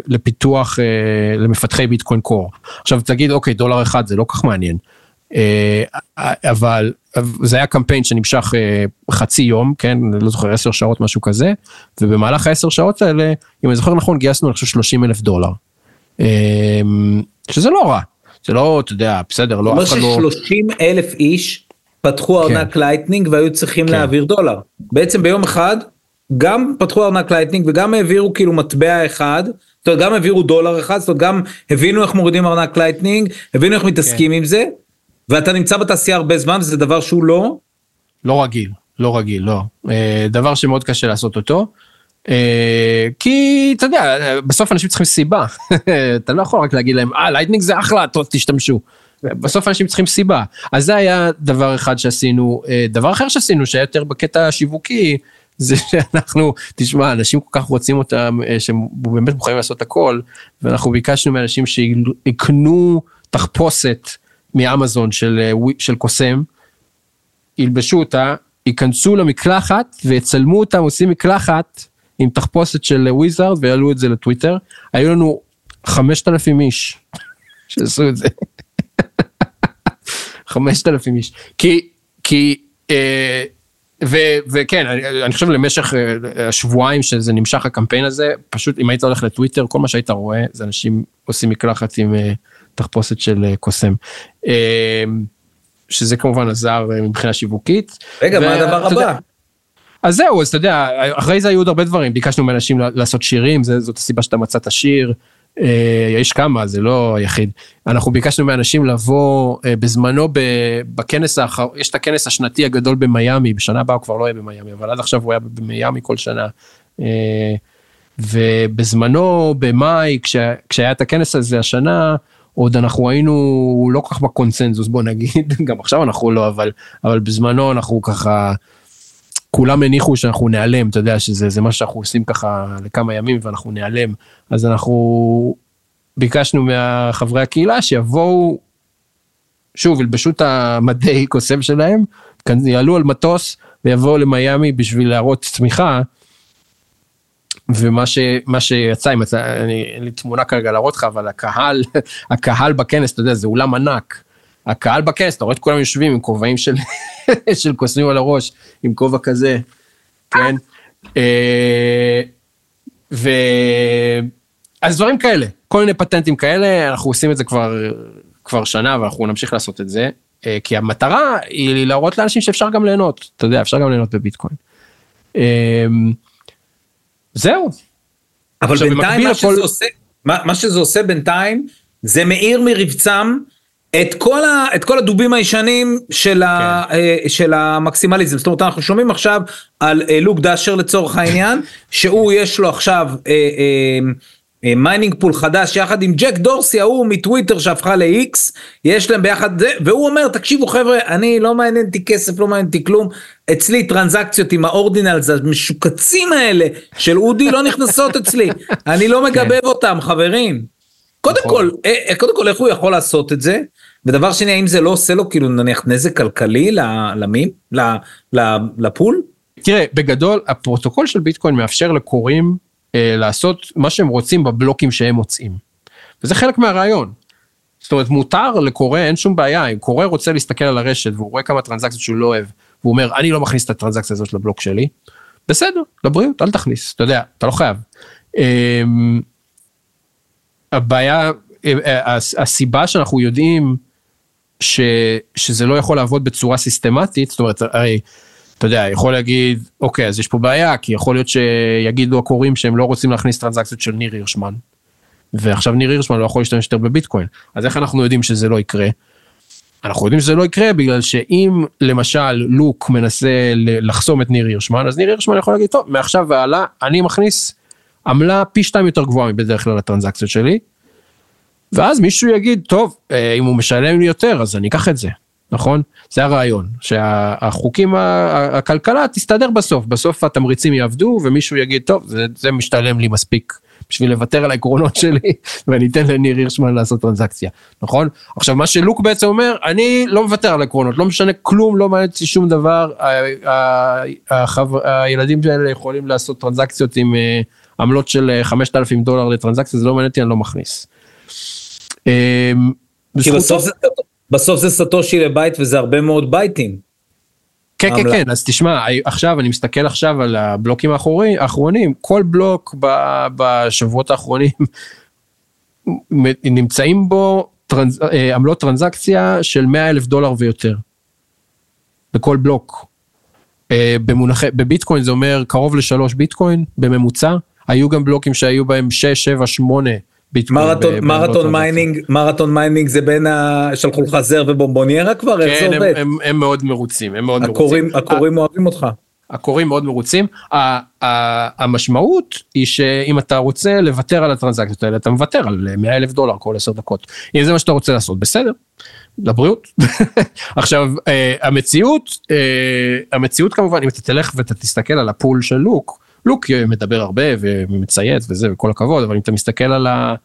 לפיתוח, אה, למפתחי ביטקוין Core. עכשיו תגיד, אוקיי, דולר אחד זה לא כך מעניין. אה, אבל זה היה קמפיין שנמשך אה, חצי יום, כן, לא זוכר, עשר שעות, משהו כזה, ובמהלך העשר שעות האלה, אם אני זוכר נכון, גייסנו, אני חושב, 30 אלף דולר. אה, שזה לא רע, זה לא, אתה יודע, בסדר, לא, אומר אף אחד לא... ש-30 אלף איש פתחו ארנק Lightning והיו צריכים כן. להעביר דולר. בעצם ביום אחד, גם פתחו ארנק Lightning וגם העבירו כאילו מטבע אחד, זאת אומרת גם העבירו דולר אחד, זאת אומרת גם הבינו איך מורידים ארנק Lightning, הבינו איך מתעסקים עם זה, ואתה נמצא בתעשייה הרבה זמן וזה דבר שהוא לא, לא רגיל, לא רגיל, לא. אה, דבר שמאוד קשה לעשות אותו. אה, כי אתה יודע, בסוף אנשים צריכים סיבה. אתה לא יכול רק להגיד להם, אה, Lightning זה אחלה, טוב, תשתמשו. בסוף אנשים צריכים סיבה. אז זה היה דבר אחד שעשינו. אה, דבר אחר שעשינו, שהיה יותר בקטע השיווקי, זה שאנחנו, תשמע, אנשים כל כך רוצים אותם, אה, שהם באמת מוכנים לעשות הכל, ואנחנו ביקשנו מאנשים שיקנו תחפושת מאמזון של, אה, של קוסם, ילבשו אותה, ייכנסו למקלחת ויצלמו אותם עושים מקלחת עם תחפושת של וויזארד ויעלו את זה לטוויטר. היו לנו 5,000 איש שעשו את זה. 5,000 איש. כי, כי, אה, ו, וכן, אני, אני חושב למשך אה, השבועיים שזה נמשך הקמפיין הזה, פשוט אם היית הולך לטוויטר, כל מה שהיית רואה זה אנשים עושים מקלחת עם אה, תחפושת של אה, קוסם. שזה כמובן עזר מבחינה שיווקית. רגע, מה הדבר הבא? אז זהו, אז אתה יודע, אחרי זה היו עוד הרבה דברים, ביקשנו מאנשים לעשות שירים, זה, זאת הסיבה שאתה מצאת שיר. אה, יש כמה, זה לא היחיד. אנחנו ביקשנו מאנשים לבוא אה, בזמנו בכנס האחר, יש את הכנס השנתי הגדול במיאמי, בשנה הבאה הוא כבר לא יהיה במיאמי, אבל עד עכשיו הוא היה במיאמי כל שנה. ובזמנו, במאי, כשה, כשהיה את הכנס הזה השנה, עוד אנחנו היינו לא כל כך בקונצנזוס בוא נגיד, גם עכשיו אנחנו לא, אבל, אבל בזמנו אנחנו ככה, כולם הניחו שאנחנו ניעלם, אתה יודע שזה מה שאנחנו עושים ככה לכמה ימים ואנחנו ניעלם, אז אנחנו ביקשנו מהחברי הקהילה שיבואו, שוב, ילבשו את המדי קוסם שלהם, יעלו על מטוס ויבואו למיאמי בשביל להראות תמיכה. ומה ש, שיצא, אם אתה, אני, אין לי תמונה כרגע להראות לך, אבל הקהל, הקהל בכנס, אתה יודע, זה אולם ענק. הקהל בכנס, אתה רואה את כולם יושבים עם כובעים של, של קוסמים על הראש, עם כובע כזה, כן? אה, ו... אז דברים כאלה, כל מיני פטנטים כאלה, אנחנו עושים את זה כבר, כבר שנה ואנחנו נמשיך לעשות את זה, אה, כי המטרה היא להראות לאנשים שאפשר גם ליהנות, אתה יודע, אפשר גם ליהנות בביטקוין. אה, זהו. אבל בינתיים מה, הכל... שזה עושה, מה, מה שזה עושה בינתיים, זה מאיר מרבצם את כל, ה, את כל הדובים הישנים של, כן. ה, אה, של המקסימליזם. זאת אומרת, אנחנו שומעים עכשיו על אה, לוק דאשר לצורך העניין, שהוא יש לו עכשיו... אה, mining pool חדש יחד עם ג'ק דורסי ההוא מטוויטר שהפכה ל-X, יש להם ביחד והוא אומר תקשיבו חבר'ה אני לא מעניין אותי כסף לא מעניין אותי כלום, אצלי טרנזקציות עם ה Ordinals המשוקצים האלה של אודי לא נכנסות אצלי, אני לא מגבב כן. אותם חברים. קודם נכון. כל, אה, אה, קודם כל איך הוא יכול לעשות את זה, ודבר שני האם זה לא עושה לו כאילו נניח נזק כלכלי למים, לפול? תראה בגדול הפרוטוקול של ביטקוין מאפשר לקוראים אה, לעשות מה שהם רוצים בבלוקים שהם מוצאים. וזה חלק מהרעיון. זאת אומרת מותר לקורא אין שום בעיה אם קורא רוצה להסתכל על הרשת והוא רואה כמה טרנזקציות שהוא לא אוהב והוא אומר אני לא מכניס את הטרנזקציה הזאת לבלוק שלי. בסדר לבריאות אל תכניס אתה יודע אתה לא חייב. אה, הבעיה אה, הסיבה שאנחנו יודעים ש, שזה לא יכול לעבוד בצורה סיסטמטית זאת אומרת הרי אתה יודע, יכול להגיד, אוקיי, אז יש פה בעיה, כי יכול להיות שיגידו הקוראים שהם לא רוצים להכניס טרנזקציות של ניר הירשמן. ועכשיו ניר הירשמן לא יכול להשתמש יותר בביטקוין. אז איך אנחנו יודעים שזה לא יקרה? אנחנו יודעים שזה לא יקרה בגלל שאם למשל לוק מנסה לחסום את ניר הירשמן, אז ניר הירשמן יכול להגיד, טוב, מעכשיו והלאה, אני מכניס עמלה פי שתיים יותר גבוהה מבדרך כלל הטרנזקציות שלי. ואז מישהו יגיד, טוב, אה, אם הוא משלם לי יותר, אז אני אקח את זה. נכון? זה הרעיון, שהחוקים, הכלכלה תסתדר בסוף, בסוף התמריצים יעבדו ומישהו יגיד, טוב, זה, זה משתלם לי מספיק בשביל לוותר על העקרונות שלי ואני אתן לניר הירשמן לעשות טרנזקציה, נכון? עכשיו מה שלוק בעצם אומר, אני לא מוותר על העקרונות, לא משנה כלום, לא מעניין אותי שום דבר, הילדים האלה יכולים לעשות טרנזקציות עם אה, עמלות של 5,000 אה, דולר לטרנזקציה, זה לא מעניין אותי, אני לא מכניס. אה, כי בסוף זה בסוף זה סטושי לבייט וזה הרבה מאוד בייטים. כן כן כן אז תשמע עכשיו אני מסתכל עכשיו על הבלוקים האחרונים כל בלוק בשבועות האחרונים נמצאים בו טרנז, אה, עמלות טרנזקציה של 100 אלף דולר ויותר. בכל בלוק. אה, במונחי, בביטקוין זה אומר קרוב לשלוש ביטקוין בממוצע היו גם בלוקים שהיו בהם 6 7 8 מרתון, מרתון מיינינג, מרתון מיינינג זה בין ה... שלחו לך זר ובומבוניירה כבר? כן, הם, הם, הם מאוד מרוצים, הם מאוד הכורים, מרוצים. הכורים אוהבים אותך. הכורים מאוד מרוצים. המשמעות היא שאם אתה רוצה לוותר על הטרנזקציות האלה, אתה מוותר על 100 אלף דולר כל 10 דקות. אם זה מה שאתה רוצה לעשות, בסדר, לבריאות. עכשיו, אה, המציאות, אה, המציאות כמובן, אם אתה תלך ואתה תסתכל על ה pool של לוק, לוק מדבר הרבה ומצייץ וזה, וכל הכבוד, אבל אם אתה מסתכל על ה...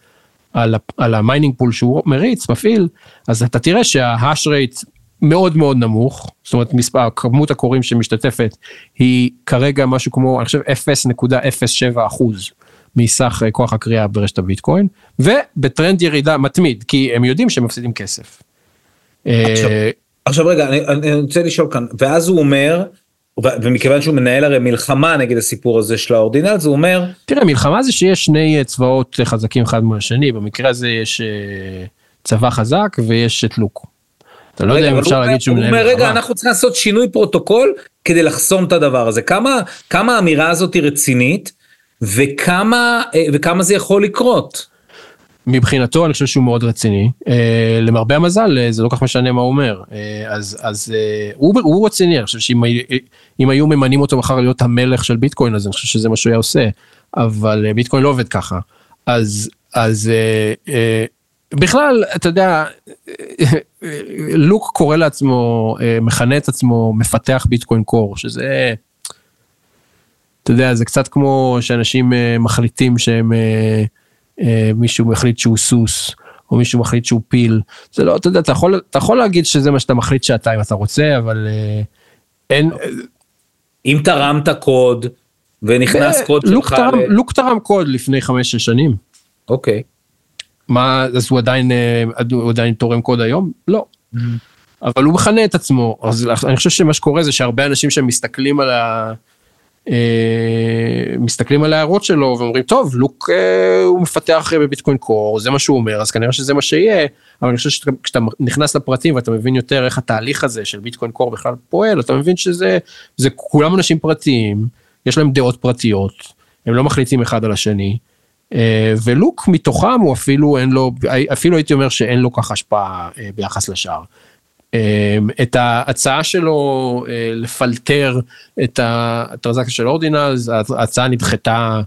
על ה mining pool שהוא מריץ, מפעיל, אז אתה תראה שה hash rate מאוד מאוד נמוך, זאת אומרת מספר, כמות הקוראים שמשתתפת היא כרגע משהו כמו, אני חושב 0.07 אחוז מסך אה, כוח הקריאה ברשת הביטקוין, ובטרנד ירידה מתמיד, כי הם יודעים שהם מפסידים כסף. עכשיו, אה, עכשיו רגע, אני, אני רוצה לשאול כאן, ואז הוא אומר, ומכיוון שהוא מנהל הרי מלחמה נגד הסיפור הזה של האורדינל, זה אומר... תראה, מלחמה זה שיש שני צבאות חזקים אחד מהשני, במקרה הזה יש אה, צבא חזק ויש את לוק. אתה לא יודע אם אפשר להגיד שהוא מנהל מלחמה. רגע, אנחנו צריכים לעשות שינוי פרוטוקול כדי לחסום את הדבר הזה. כמה, כמה האמירה הזאת היא רצינית, וכמה, אה, וכמה זה יכול לקרות. מבחינתו אני חושב שהוא מאוד רציני. אה, למרבה המזל אה, זה לא כך משנה מה הוא אומר. אה, אז, אז אה, הוא, הוא רציני, אני חושב שאם היו ממנים אותו מחר להיות המלך של ביטקוין אז אני חושב שזה מה שהוא היה עושה. אבל אה, ביטקוין לא עובד ככה. אז, אז אה, אה, בכלל, אתה יודע, לוק קורא לעצמו, אה, מכנה את עצמו מפתח ביטקוין קור, שזה, אתה יודע, זה קצת כמו שאנשים מחליטים שהם, מישהו מחליט שהוא סוס, או מישהו מחליט שהוא פיל. זה לא, אתה יודע, אתה יכול, אתה יכול להגיד שזה מה שאתה מחליט שאתה, אם אתה רוצה, אבל אין... אם תרמת קוד, ונכנס קוד שלך... לוק תרם קוד לפני חמש-שש שנים. אוקיי. מה, אז הוא עדיין, אה, הוא עדיין תורם קוד היום? לא. Mm-hmm. אבל הוא מכנה את עצמו, אז אני חושב שמה שקורה זה שהרבה אנשים שמסתכלים על ה... אה, מסתכלים על ההערות שלו ואומרים טוב לוק אה, הוא מפתח בביטקוין קור זה מה שהוא אומר אז כנראה שזה מה שיהיה אבל אני חושב שכשאתה נכנס לפרטים ואתה מבין יותר איך התהליך הזה של ביטקוין קור בכלל פועל אתה מבין שזה זה כולם אנשים פרטיים יש להם דעות פרטיות הם לא מחליטים אחד על השני אה, ולוק מתוכם הוא אפילו אין לו, אפילו הייתי אומר שאין לו כך השפעה אה, ביחס לשאר. אה, את ההצעה שלו לפלטר את הטרנזקציה של אורדינלס, ההצעה נדחתה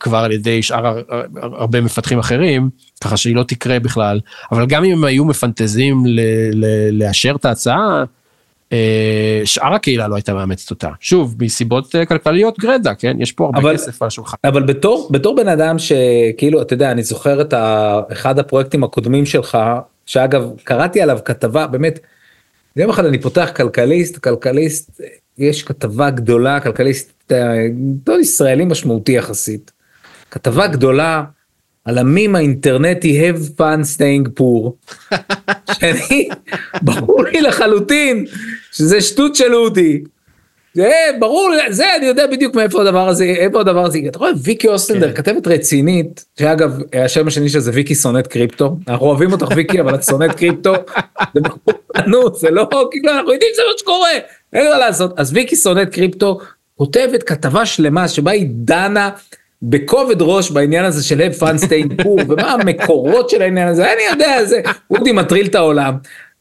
כבר על ידי שאר הרבה מפתחים אחרים, ככה שהיא לא תקרה בכלל, אבל גם אם הם היו מפנטזים לאשר את ההצעה, אה, שאר הקהילה לא הייתה מאמצת אותה. שוב, מסיבות אה, כלכליות גרדה, כן? יש פה הרבה אבל, כסף על השולחן. אבל בתור, בתור בן אדם שכאילו, אתה יודע, אני זוכר את ה, אחד הפרויקטים הקודמים שלך, שאגב, קראתי עליו כתבה, באמת, יום אחד אני פותח כלכליסט, כלכליסט, יש כתבה גדולה, כלכליסט, לא ישראלי משמעותי יחסית. כתבה גדולה על המים האינטרנטי have fun staying poor. שאני, ברור לי לחלוטין שזה שטות של אודי. זה ברור, זה אני יודע בדיוק מאיפה הדבר הזה, איפה הדבר הזה, אתה רואה ויקי אוסטנדר, כן. כתבת רצינית, שאגב השם השני שלה זה ויקי שונאת קריפטו, אנחנו אוהבים אותך ויקי אבל את שונאת קריפטו, זה מכוונות, זה לא, כאילו אנחנו יודעים שזה מה שקורה, אין מה לעשות, אז ויקי שונאת קריפטו, כותבת כתבה שלמה שבה היא דנה בכובד ראש בעניין הזה של הב פאנסטיין פור ומה המקורות של העניין הזה? אני יודע זה אודי מטריל את העולם.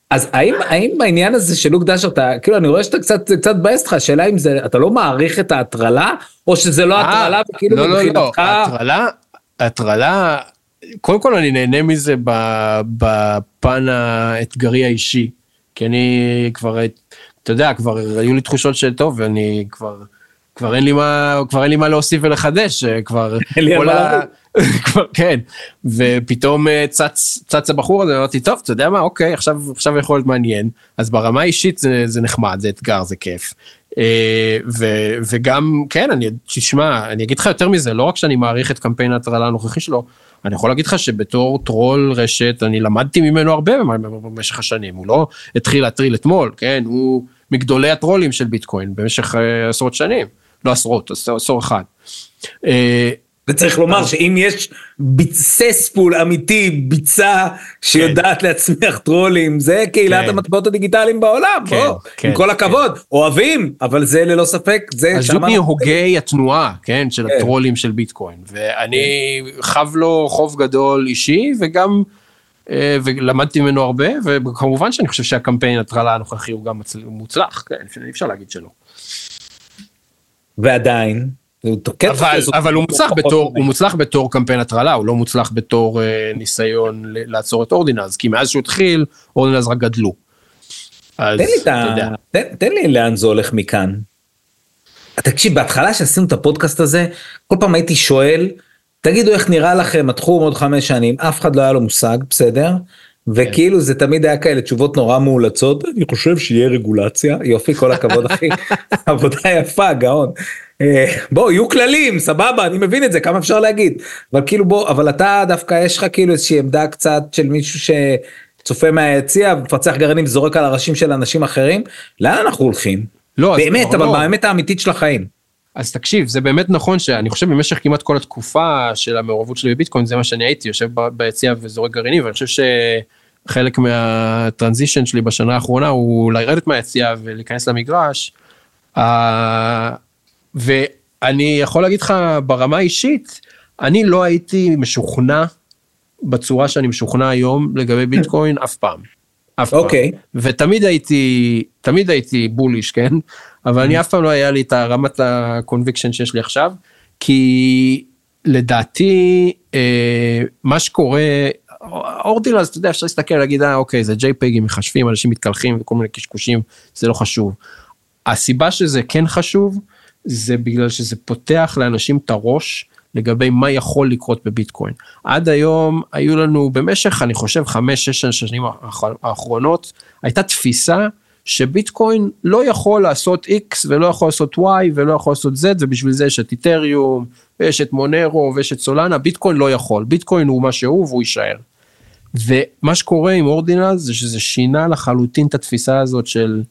אז האם האם בעניין הזה של לוק דאשר אתה כאילו אני רואה שאתה קצת קצת מבאס אותך השאלה אם זה אתה לא מעריך את ההטרלה או שזה לא אה, הטרלה וכאילו לא, לא, לא, הטרלה הטרלה קודם כל אני נהנה מזה בפן האתגרי האישי כי אני כבר אתה יודע כבר היו לי תחושות של טוב ואני כבר. כבר אין לי מה, כבר אין לי מה להוסיף ולחדש, כבר... לי מה כבר, כן, ופתאום אה, צץ, צץ הבחור הזה, אמרתי, טוב, אתה יודע מה, אוקיי, עכשיו, עכשיו יכול להיות מעניין. אז ברמה האישית זה, זה נחמד, זה אתגר, זה כיף. אה, ו, וגם, כן, אני, תשמע, אני אגיד לך יותר מזה, לא רק שאני מעריך את קמפיין ההטרלה הנוכחי שלו, אני יכול להגיד לך שבתור טרול רשת, אני למדתי ממנו הרבה במשך השנים, הוא לא התחיל להטריל אתמול, כן, הוא מגדולי הטרולים של ביטקוין במשך עשרות שנים. לא עשרות, עשור אחד. וצריך לומר שאם יש סספול אמיתי, ביצה שיודעת כן. להצמיח טרולים, זה קהילת כן. המטבעות הדיגיטליים בעולם, כן, בוא, עם כל הכבוד, אוהבים, אבל זה ללא ספק, זה אז זו מהוגי התנועה, כן, של הטרולים של ביטקוין, ואני חב לו חוב גדול אישי, וגם, אה, ולמדתי ממנו הרבה, וכמובן שאני חושב שהקמפיין הטרלה הנוכחי הוא גם מוצלח, כן, אי אפשר להגיד שלא. ועדיין, אבל, אבל הוא מוצלח בתור. הוא מוצלח בתור קמפיין הטרלה, הוא לא מוצלח בתור אה, ניסיון לעצור את אורדינלס, כי מאז שהוא התחיל, אורדינלס רק גדלו. אז תן לי את ה... תן, תן לי לאן זה הולך מכאן. תקשיב, בהתחלה שעשינו את הפודקאסט הזה, כל פעם הייתי שואל, תגידו איך נראה לכם התחום עוד חמש שנים, אף אחד לא היה לו מושג, בסדר? וכאילו זה תמיד היה כאלה תשובות נורא מאולצות, אני חושב שיהיה רגולציה, יופי, כל הכבוד אחי, עבודה יפה, גאון. אה, בוא, יהיו כללים, סבבה, אני מבין את זה, כמה אפשר להגיד. אבל כאילו בוא, אבל אתה דווקא יש לך כאילו איזושהי עמדה קצת של מישהו שצופה מהיציע, מפצח גרעינים, זורק על הראשים של אנשים אחרים, לאן אנחנו הולכים? לא, באמת, כבר אבל לא. באמת האמיתית של החיים. אז תקשיב, זה באמת נכון שאני חושב במשך כמעט כל התקופה של המעורבות שלי בביטקוין, זה מה שאני הייתי, יושב ביציע וזורק גרעינים, ואני חושב שחלק מהטרנזישן שלי בשנה האחרונה הוא לרדת מהיציע ולהיכנס למגרש. ואני יכול להגיד לך ברמה האישית, אני לא הייתי משוכנע בצורה שאני משוכנע היום לגבי ביטקוין אף פעם. אף פעם. אוקיי. ותמיד הייתי, תמיד הייתי bullish, כן? אבל אני אף פעם לא היה לי את הרמת ה conviction שיש לי עכשיו, כי לדעתי, אה, מה שקורה, Ordinals, אתה יודע, אפשר להסתכל ולהגיד, אה, אוקיי, זה JPEGים מחשבים, אנשים מתקלחים וכל מיני קשקושים, זה לא חשוב. הסיבה שזה כן חשוב, זה בגלל שזה פותח לאנשים את הראש לגבי מה יכול לקרות בביטקוין. עד היום היו לנו במשך, אני חושב, חמש, שש השנים האח- האחרונות, הייתה תפיסה שביטקוין לא יכול לעשות X ולא יכול לעשות Y ולא יכול לעשות Z ובשביל זה יש את איתריום ויש את מונרו ויש את סולנה, ביטקוין לא יכול, ביטקוין הוא מה שהוא והוא יישאר. ומה שקורה עם אורדינל זה שזה שינה לחלוטין את התפיסה הזאת של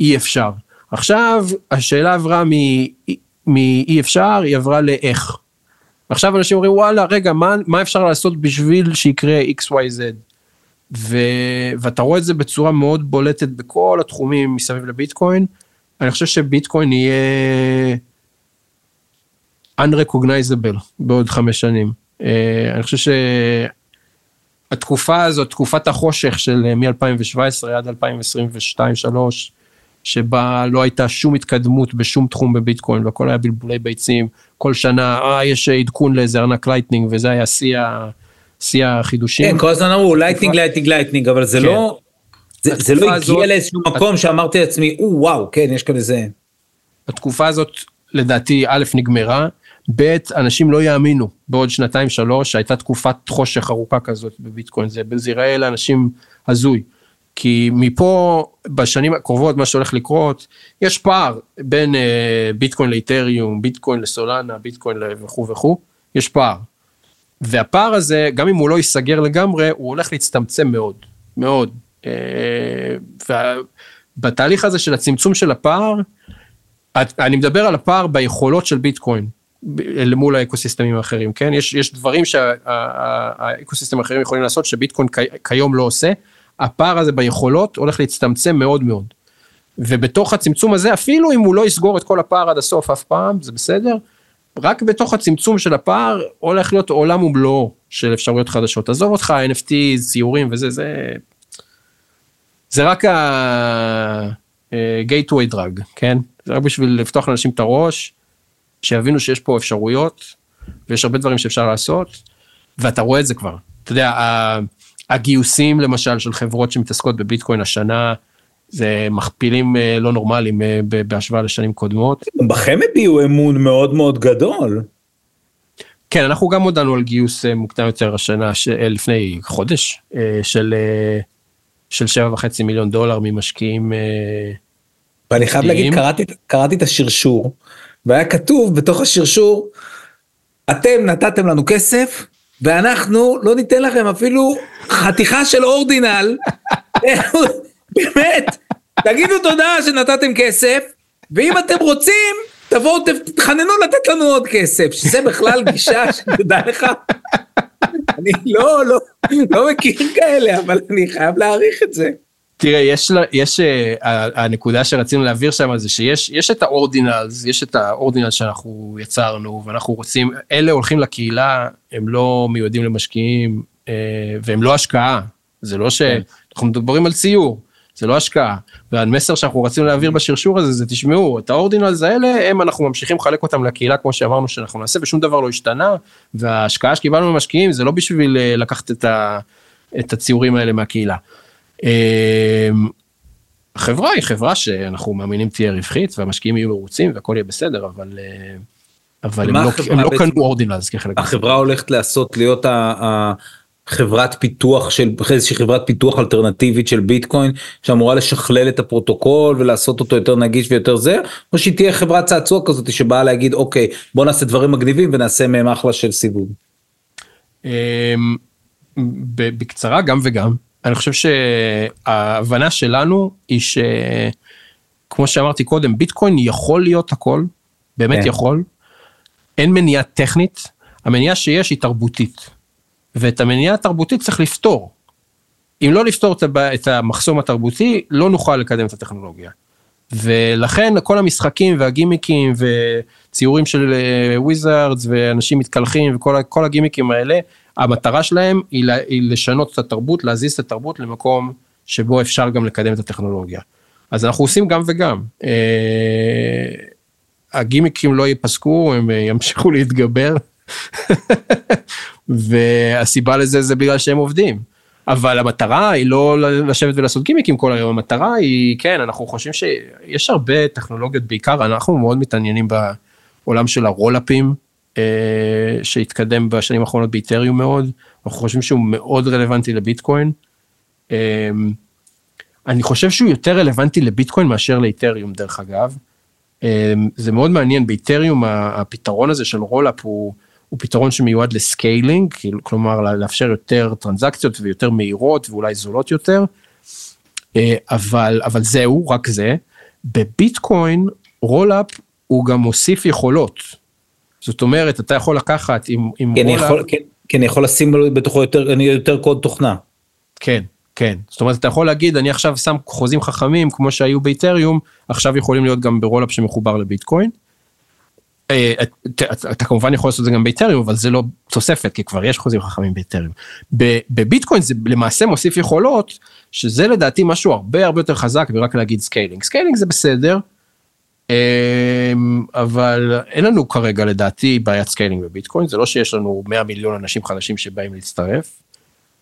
אי אפשר. עכשיו השאלה עברה מאי אפשר, היא עברה לאיך. עכשיו אנשים אומרים וואלה רגע מה, מה אפשר לעשות בשביל שיקרה XYZ. ו... ואתה רואה את זה בצורה מאוד בולטת בכל התחומים מסביב לביטקוין. אני חושב שביטקוין יהיה unrecognizable בעוד חמש שנים. אה, אני חושב שהתקופה הזאת, תקופת החושך של מ-2017 עד 2022-2023, שבה לא הייתה שום התקדמות בשום תחום בביטקוין והכל היה בלבולי ביצים, כל שנה, אה, יש עדכון לאיזה ארנק Lightning וזה היה שיא שיא החידושים. כן, כל הזמן אמרו לייטנינג, לייטנינג, לייטנינג, אבל זה כן. לא, זה- זה לא הגיע הזאת- לאיזשהו מקום שאמרתי לעצמי, או וואו, כן, יש כאן איזה... התקופה הזאת לדעתי א' נגמרה, ב' אנשים לא יאמינו בעוד שנתיים שלוש שהייתה תקופת חושך ארוכה כזאת בביטקוין, זה, זה ייראה לאנשים הזוי. כי מפה בשנים הקרובות מה שהולך לקרות, יש פער בין אה, ביטקוין לאיתריום, ביטקוין לסולנה, ביטקוין וכו' וכו', יש פער. והפער הזה, גם אם הוא לא ייסגר לגמרי, הוא הולך להצטמצם מאוד, מאוד. אה, ובתהליך הזה של הצמצום של הפער, את- אני מדבר על הפער ביכולות של ביטקוין מול האקוסיסטמים האחרים, כן? יש, יש דברים שהאקוסיסטמים האחרים יכולים לעשות שביטקוין כיום לא עושה, הפער הזה ביכולות הולך להצטמצם מאוד מאוד. ובתוך הצמצום הזה, אפילו אם הוא לא יסגור את כל הפער עד הסוף אף פעם, זה בסדר, רק בתוך הצמצום של הפער הולך להיות עולם ומלואו של אפשרויות חדשות. עזוב אותך, NFT, ציורים וזה, זה... זה רק ה-gateway drug, כן? זה רק בשביל לפתוח לאנשים את הראש, שיבינו שיש פה אפשרויות, ויש הרבה דברים שאפשר לעשות, ואתה רואה את זה כבר. אתה יודע, הגיוסים למשל של חברות שמתעסקות בביטקוין השנה, זה מכפילים אה, לא נורמליים אה, בהשוואה לשנים קודמות. בכם הביעו אמון מאוד מאוד גדול. כן, אנחנו גם הודענו על גיוס אה, מוקדם יותר השנה, לפני חודש, של, של שבע וחצי מיליון דולר ממשקיעים. ואני חייב להגיד. קראתי, קראתי את השרשור, והיה כתוב בתוך השרשור, אתם נתתם לנו כסף, ואנחנו לא ניתן לכם אפילו חתיכה של אורדינל. באמת, תגידו תודה שנתתם כסף, ואם אתם רוצים, תבואו, תתחננו לתת לנו עוד כסף, שזה בכלל גישה שתדע לך. אני לא, לא, לא מכיר כאלה, אבל אני חייב להעריך את זה. תראה, יש, יש אה, הנקודה שרצינו להעביר שם זה שיש יש את האורדינלס, יש את האורדינל שאנחנו יצרנו, ואנחנו רוצים, אלה הולכים לקהילה, הם לא מיועדים למשקיעים, אה, והם לא השקעה. זה לא שאנחנו מדברים על ציור. זה לא השקעה. והמסר שאנחנו רצינו להעביר בשרשור הזה זה תשמעו את האורדינלס האלה הם אנחנו ממשיכים לחלק אותם לקהילה כמו שאמרנו שאנחנו נעשה ושום דבר לא השתנה וההשקעה שקיבלנו ממשקיעים זה לא בשביל אה, לקחת את, ה, את הציורים האלה מהקהילה. החברה היא חברה שאנחנו מאמינים תהיה רווחית והמשקיעים יהיו מרוצים והכל יהיה בסדר אבל אה, אבל הם לא, הם לא קנו אורדינלס כחלק. החברה הולכת לעשות להיות ה- ה- חברת פיתוח של איזושהי חברת פיתוח אלטרנטיבית של ביטקוין שאמורה לשכלל את הפרוטוקול ולעשות אותו יותר נגיש ויותר זה או שהיא תהיה חברת צעצוע כזאת שבאה להגיד אוקיי בוא נעשה דברים מגניבים ונעשה מהם אחלה של סיבוב. אמ, בקצרה גם וגם אני חושב שההבנה שלנו היא שכמו שאמרתי קודם ביטקוין יכול להיות הכל באמת כן. יכול אין מניעה טכנית המניעה שיש היא תרבותית ואת המניעה התרבותית צריך לפתור. אם לא לפתור את המחסום התרבותי לא נוכל לקדם את הטכנולוגיה. ולכן כל המשחקים והגימיקים וציורים של וויזארדס ואנשים מתקלחים וכל הגימיקים האלה המטרה שלהם היא, לה- היא לשנות את התרבות להזיז את התרבות למקום שבו אפשר גם לקדם את הטכנולוגיה. אז אנחנו עושים גם וגם. אה, הגימיקים לא ייפסקו הם אה, ימשיכו להתגבר והסיבה לזה זה בגלל שהם עובדים. אבל המטרה היא לא לשבת ולעשות גימיקים כל היום, המטרה היא, כן, אנחנו חושבים שיש הרבה טכנולוגיות, בעיקר אנחנו מאוד מתעניינים בעולם של הרולאפים, שהתקדם בשנים האחרונות באיתריום מאוד, אנחנו חושבים שהוא מאוד רלוונטי לביטקוין. אה, אני חושב שהוא יותר רלוונטי לביטקוין מאשר לאיתריום דרך אגב. אה, זה מאוד מעניין, באיתריום הפתרון הזה של rollup הוא, הוא פתרון שמיועד ל scaling, כאילו, כלומר לאפשר יותר טרנזקציות ויותר מהירות ואולי זולות יותר, אה, אבל, אבל זהו, רק זה. בביטקוין rollup הוא גם מוסיף יכולות. זאת אומרת, אתה יכול לקחת עם, עם אני rollup, יכול, כן, אני יכול לשים בתוכו יותר, יותר קוד תוכנה. כן, כן. זאת אומרת, אתה יכול להגיד, אני עכשיו שם חוזים חכמים כמו שהיו באיתריום, עכשיו יכולים להיות גם ב rollup שמחובר לביטקוין. אה, אתה, כמובן יכול לעשות את זה גם באיתריום, אבל זה לא תוספת, כי כבר יש חוזים חכמים באיתריום. בביטקוין זה למעשה מוסיף יכולות, שזה לדעתי משהו הרבה הרבה יותר חזק מרק להגיד scaling. scaling זה בסדר, אבל אין לנו כרגע לדעתי בעיית scaling בביטקוין, זה לא שיש לנו 100 מיליון אנשים חדשים שבאים להצטרף.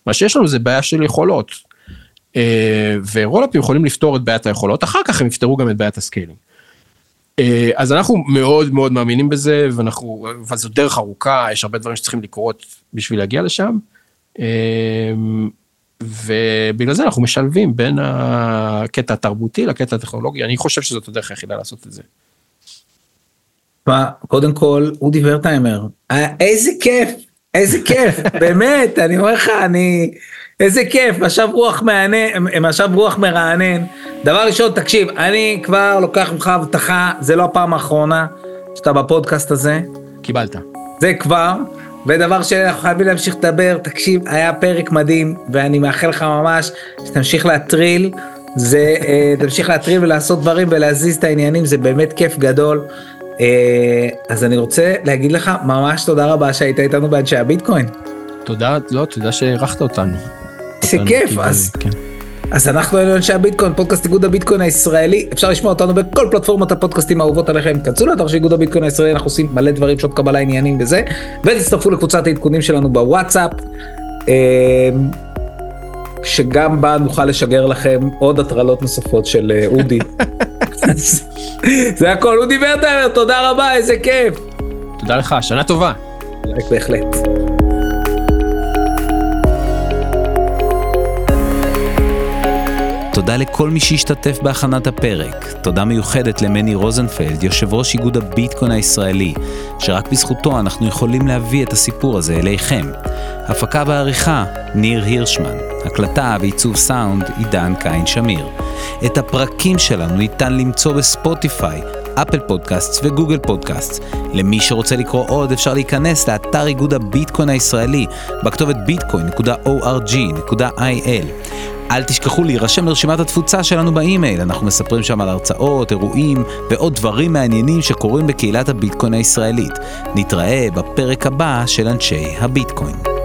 מה שיש לנו זה בעיה של יכולות. אה, ו rollup ים יכולים לפתור את בעיית היכולות, אחר כך הם יפתרו גם את בעיית ה scaling. אה, אז אנחנו מאוד מאוד מאמינים בזה, ואנחנו, אבל זו דרך ארוכה, יש הרבה דברים שצריכים לקרות בשביל להגיע לשם. אה, ובגלל זה אנחנו משלבים בין הקטע התרבותי לקטע הטכנולוגי, אני חושב שזאת הדרך היחידה לעשות את זה. מה, קודם כל אודי ורטהיימר, אה, איזה כיף, איזה כיף, באמת, אני אומר לך, אני, איזה כיף, משב רוח מענן, משב רוח מרענן. דבר ראשון, תקשיב, אני כבר לוקח ממך הבטחה, זה לא הפעם האחרונה שאתה בפודקאסט הזה, קיבלת. זה כבר. ודבר שאנחנו חייבים להמשיך לדבר, תקשיב, היה פרק מדהים, ואני מאחל לך ממש שתמשיך להטריל, זה, אה, תמשיך להטריל ולעשות דברים ולהזיז את העניינים, זה באמת כיף גדול. אה, אז אני רוצה להגיד לך ממש תודה רבה שהיית איתנו באנשי הביטקוין. תודה, לא, תודה שהערכת אותנו. אותנו, כיף, כי- אז, כן. אז אנחנו היינו אנשי הביטקוין, פודקאסט איגוד הביטקוין הישראלי, אפשר לשמוע אותנו בכל פלטפורמות הפודקאסטים האהובות עליכם, כנסו לאתר של איגוד הביטקוין הישראלי, אנחנו עושים מלא דברים, שעות קבלה עניינים וזה, ותצטרפו לקבוצת העדכונים שלנו בוואטסאפ, אה, שגם בה נוכל לשגר לכם עוד הטרלות נוספות של אה, אודי. זה הכל, אודי ורטהיימר, תודה רבה, איזה כיף. תודה לך, שנה טובה. בהחלט. תודה לכל מי שהשתתף בהכנת הפרק. תודה מיוחדת למני רוזנפלד, יושב ראש איגוד הביטקוין הישראלי, שרק בזכותו אנחנו יכולים להביא את הסיפור הזה אליכם. הפקה ועריכה, ניר הירשמן. הקלטה ועיצוב סאונד, עידן קין שמיר. את הפרקים שלנו ניתן למצוא בספוטיפיי, אפל פודקאסט וגוגל פודקאסט. למי שרוצה לקרוא עוד אפשר להיכנס לאתר איגוד הביטקוין הישראלי בכתובת bitcoin.org.il. אל תשכחו להירשם לרשימת התפוצה שלנו באימייל, אנחנו מספרים שם על הרצאות, אירועים ועוד דברים מעניינים שקורים בקהילת הביטקוין הישראלית. נתראה בפרק הבא של אנשי הביטקוין.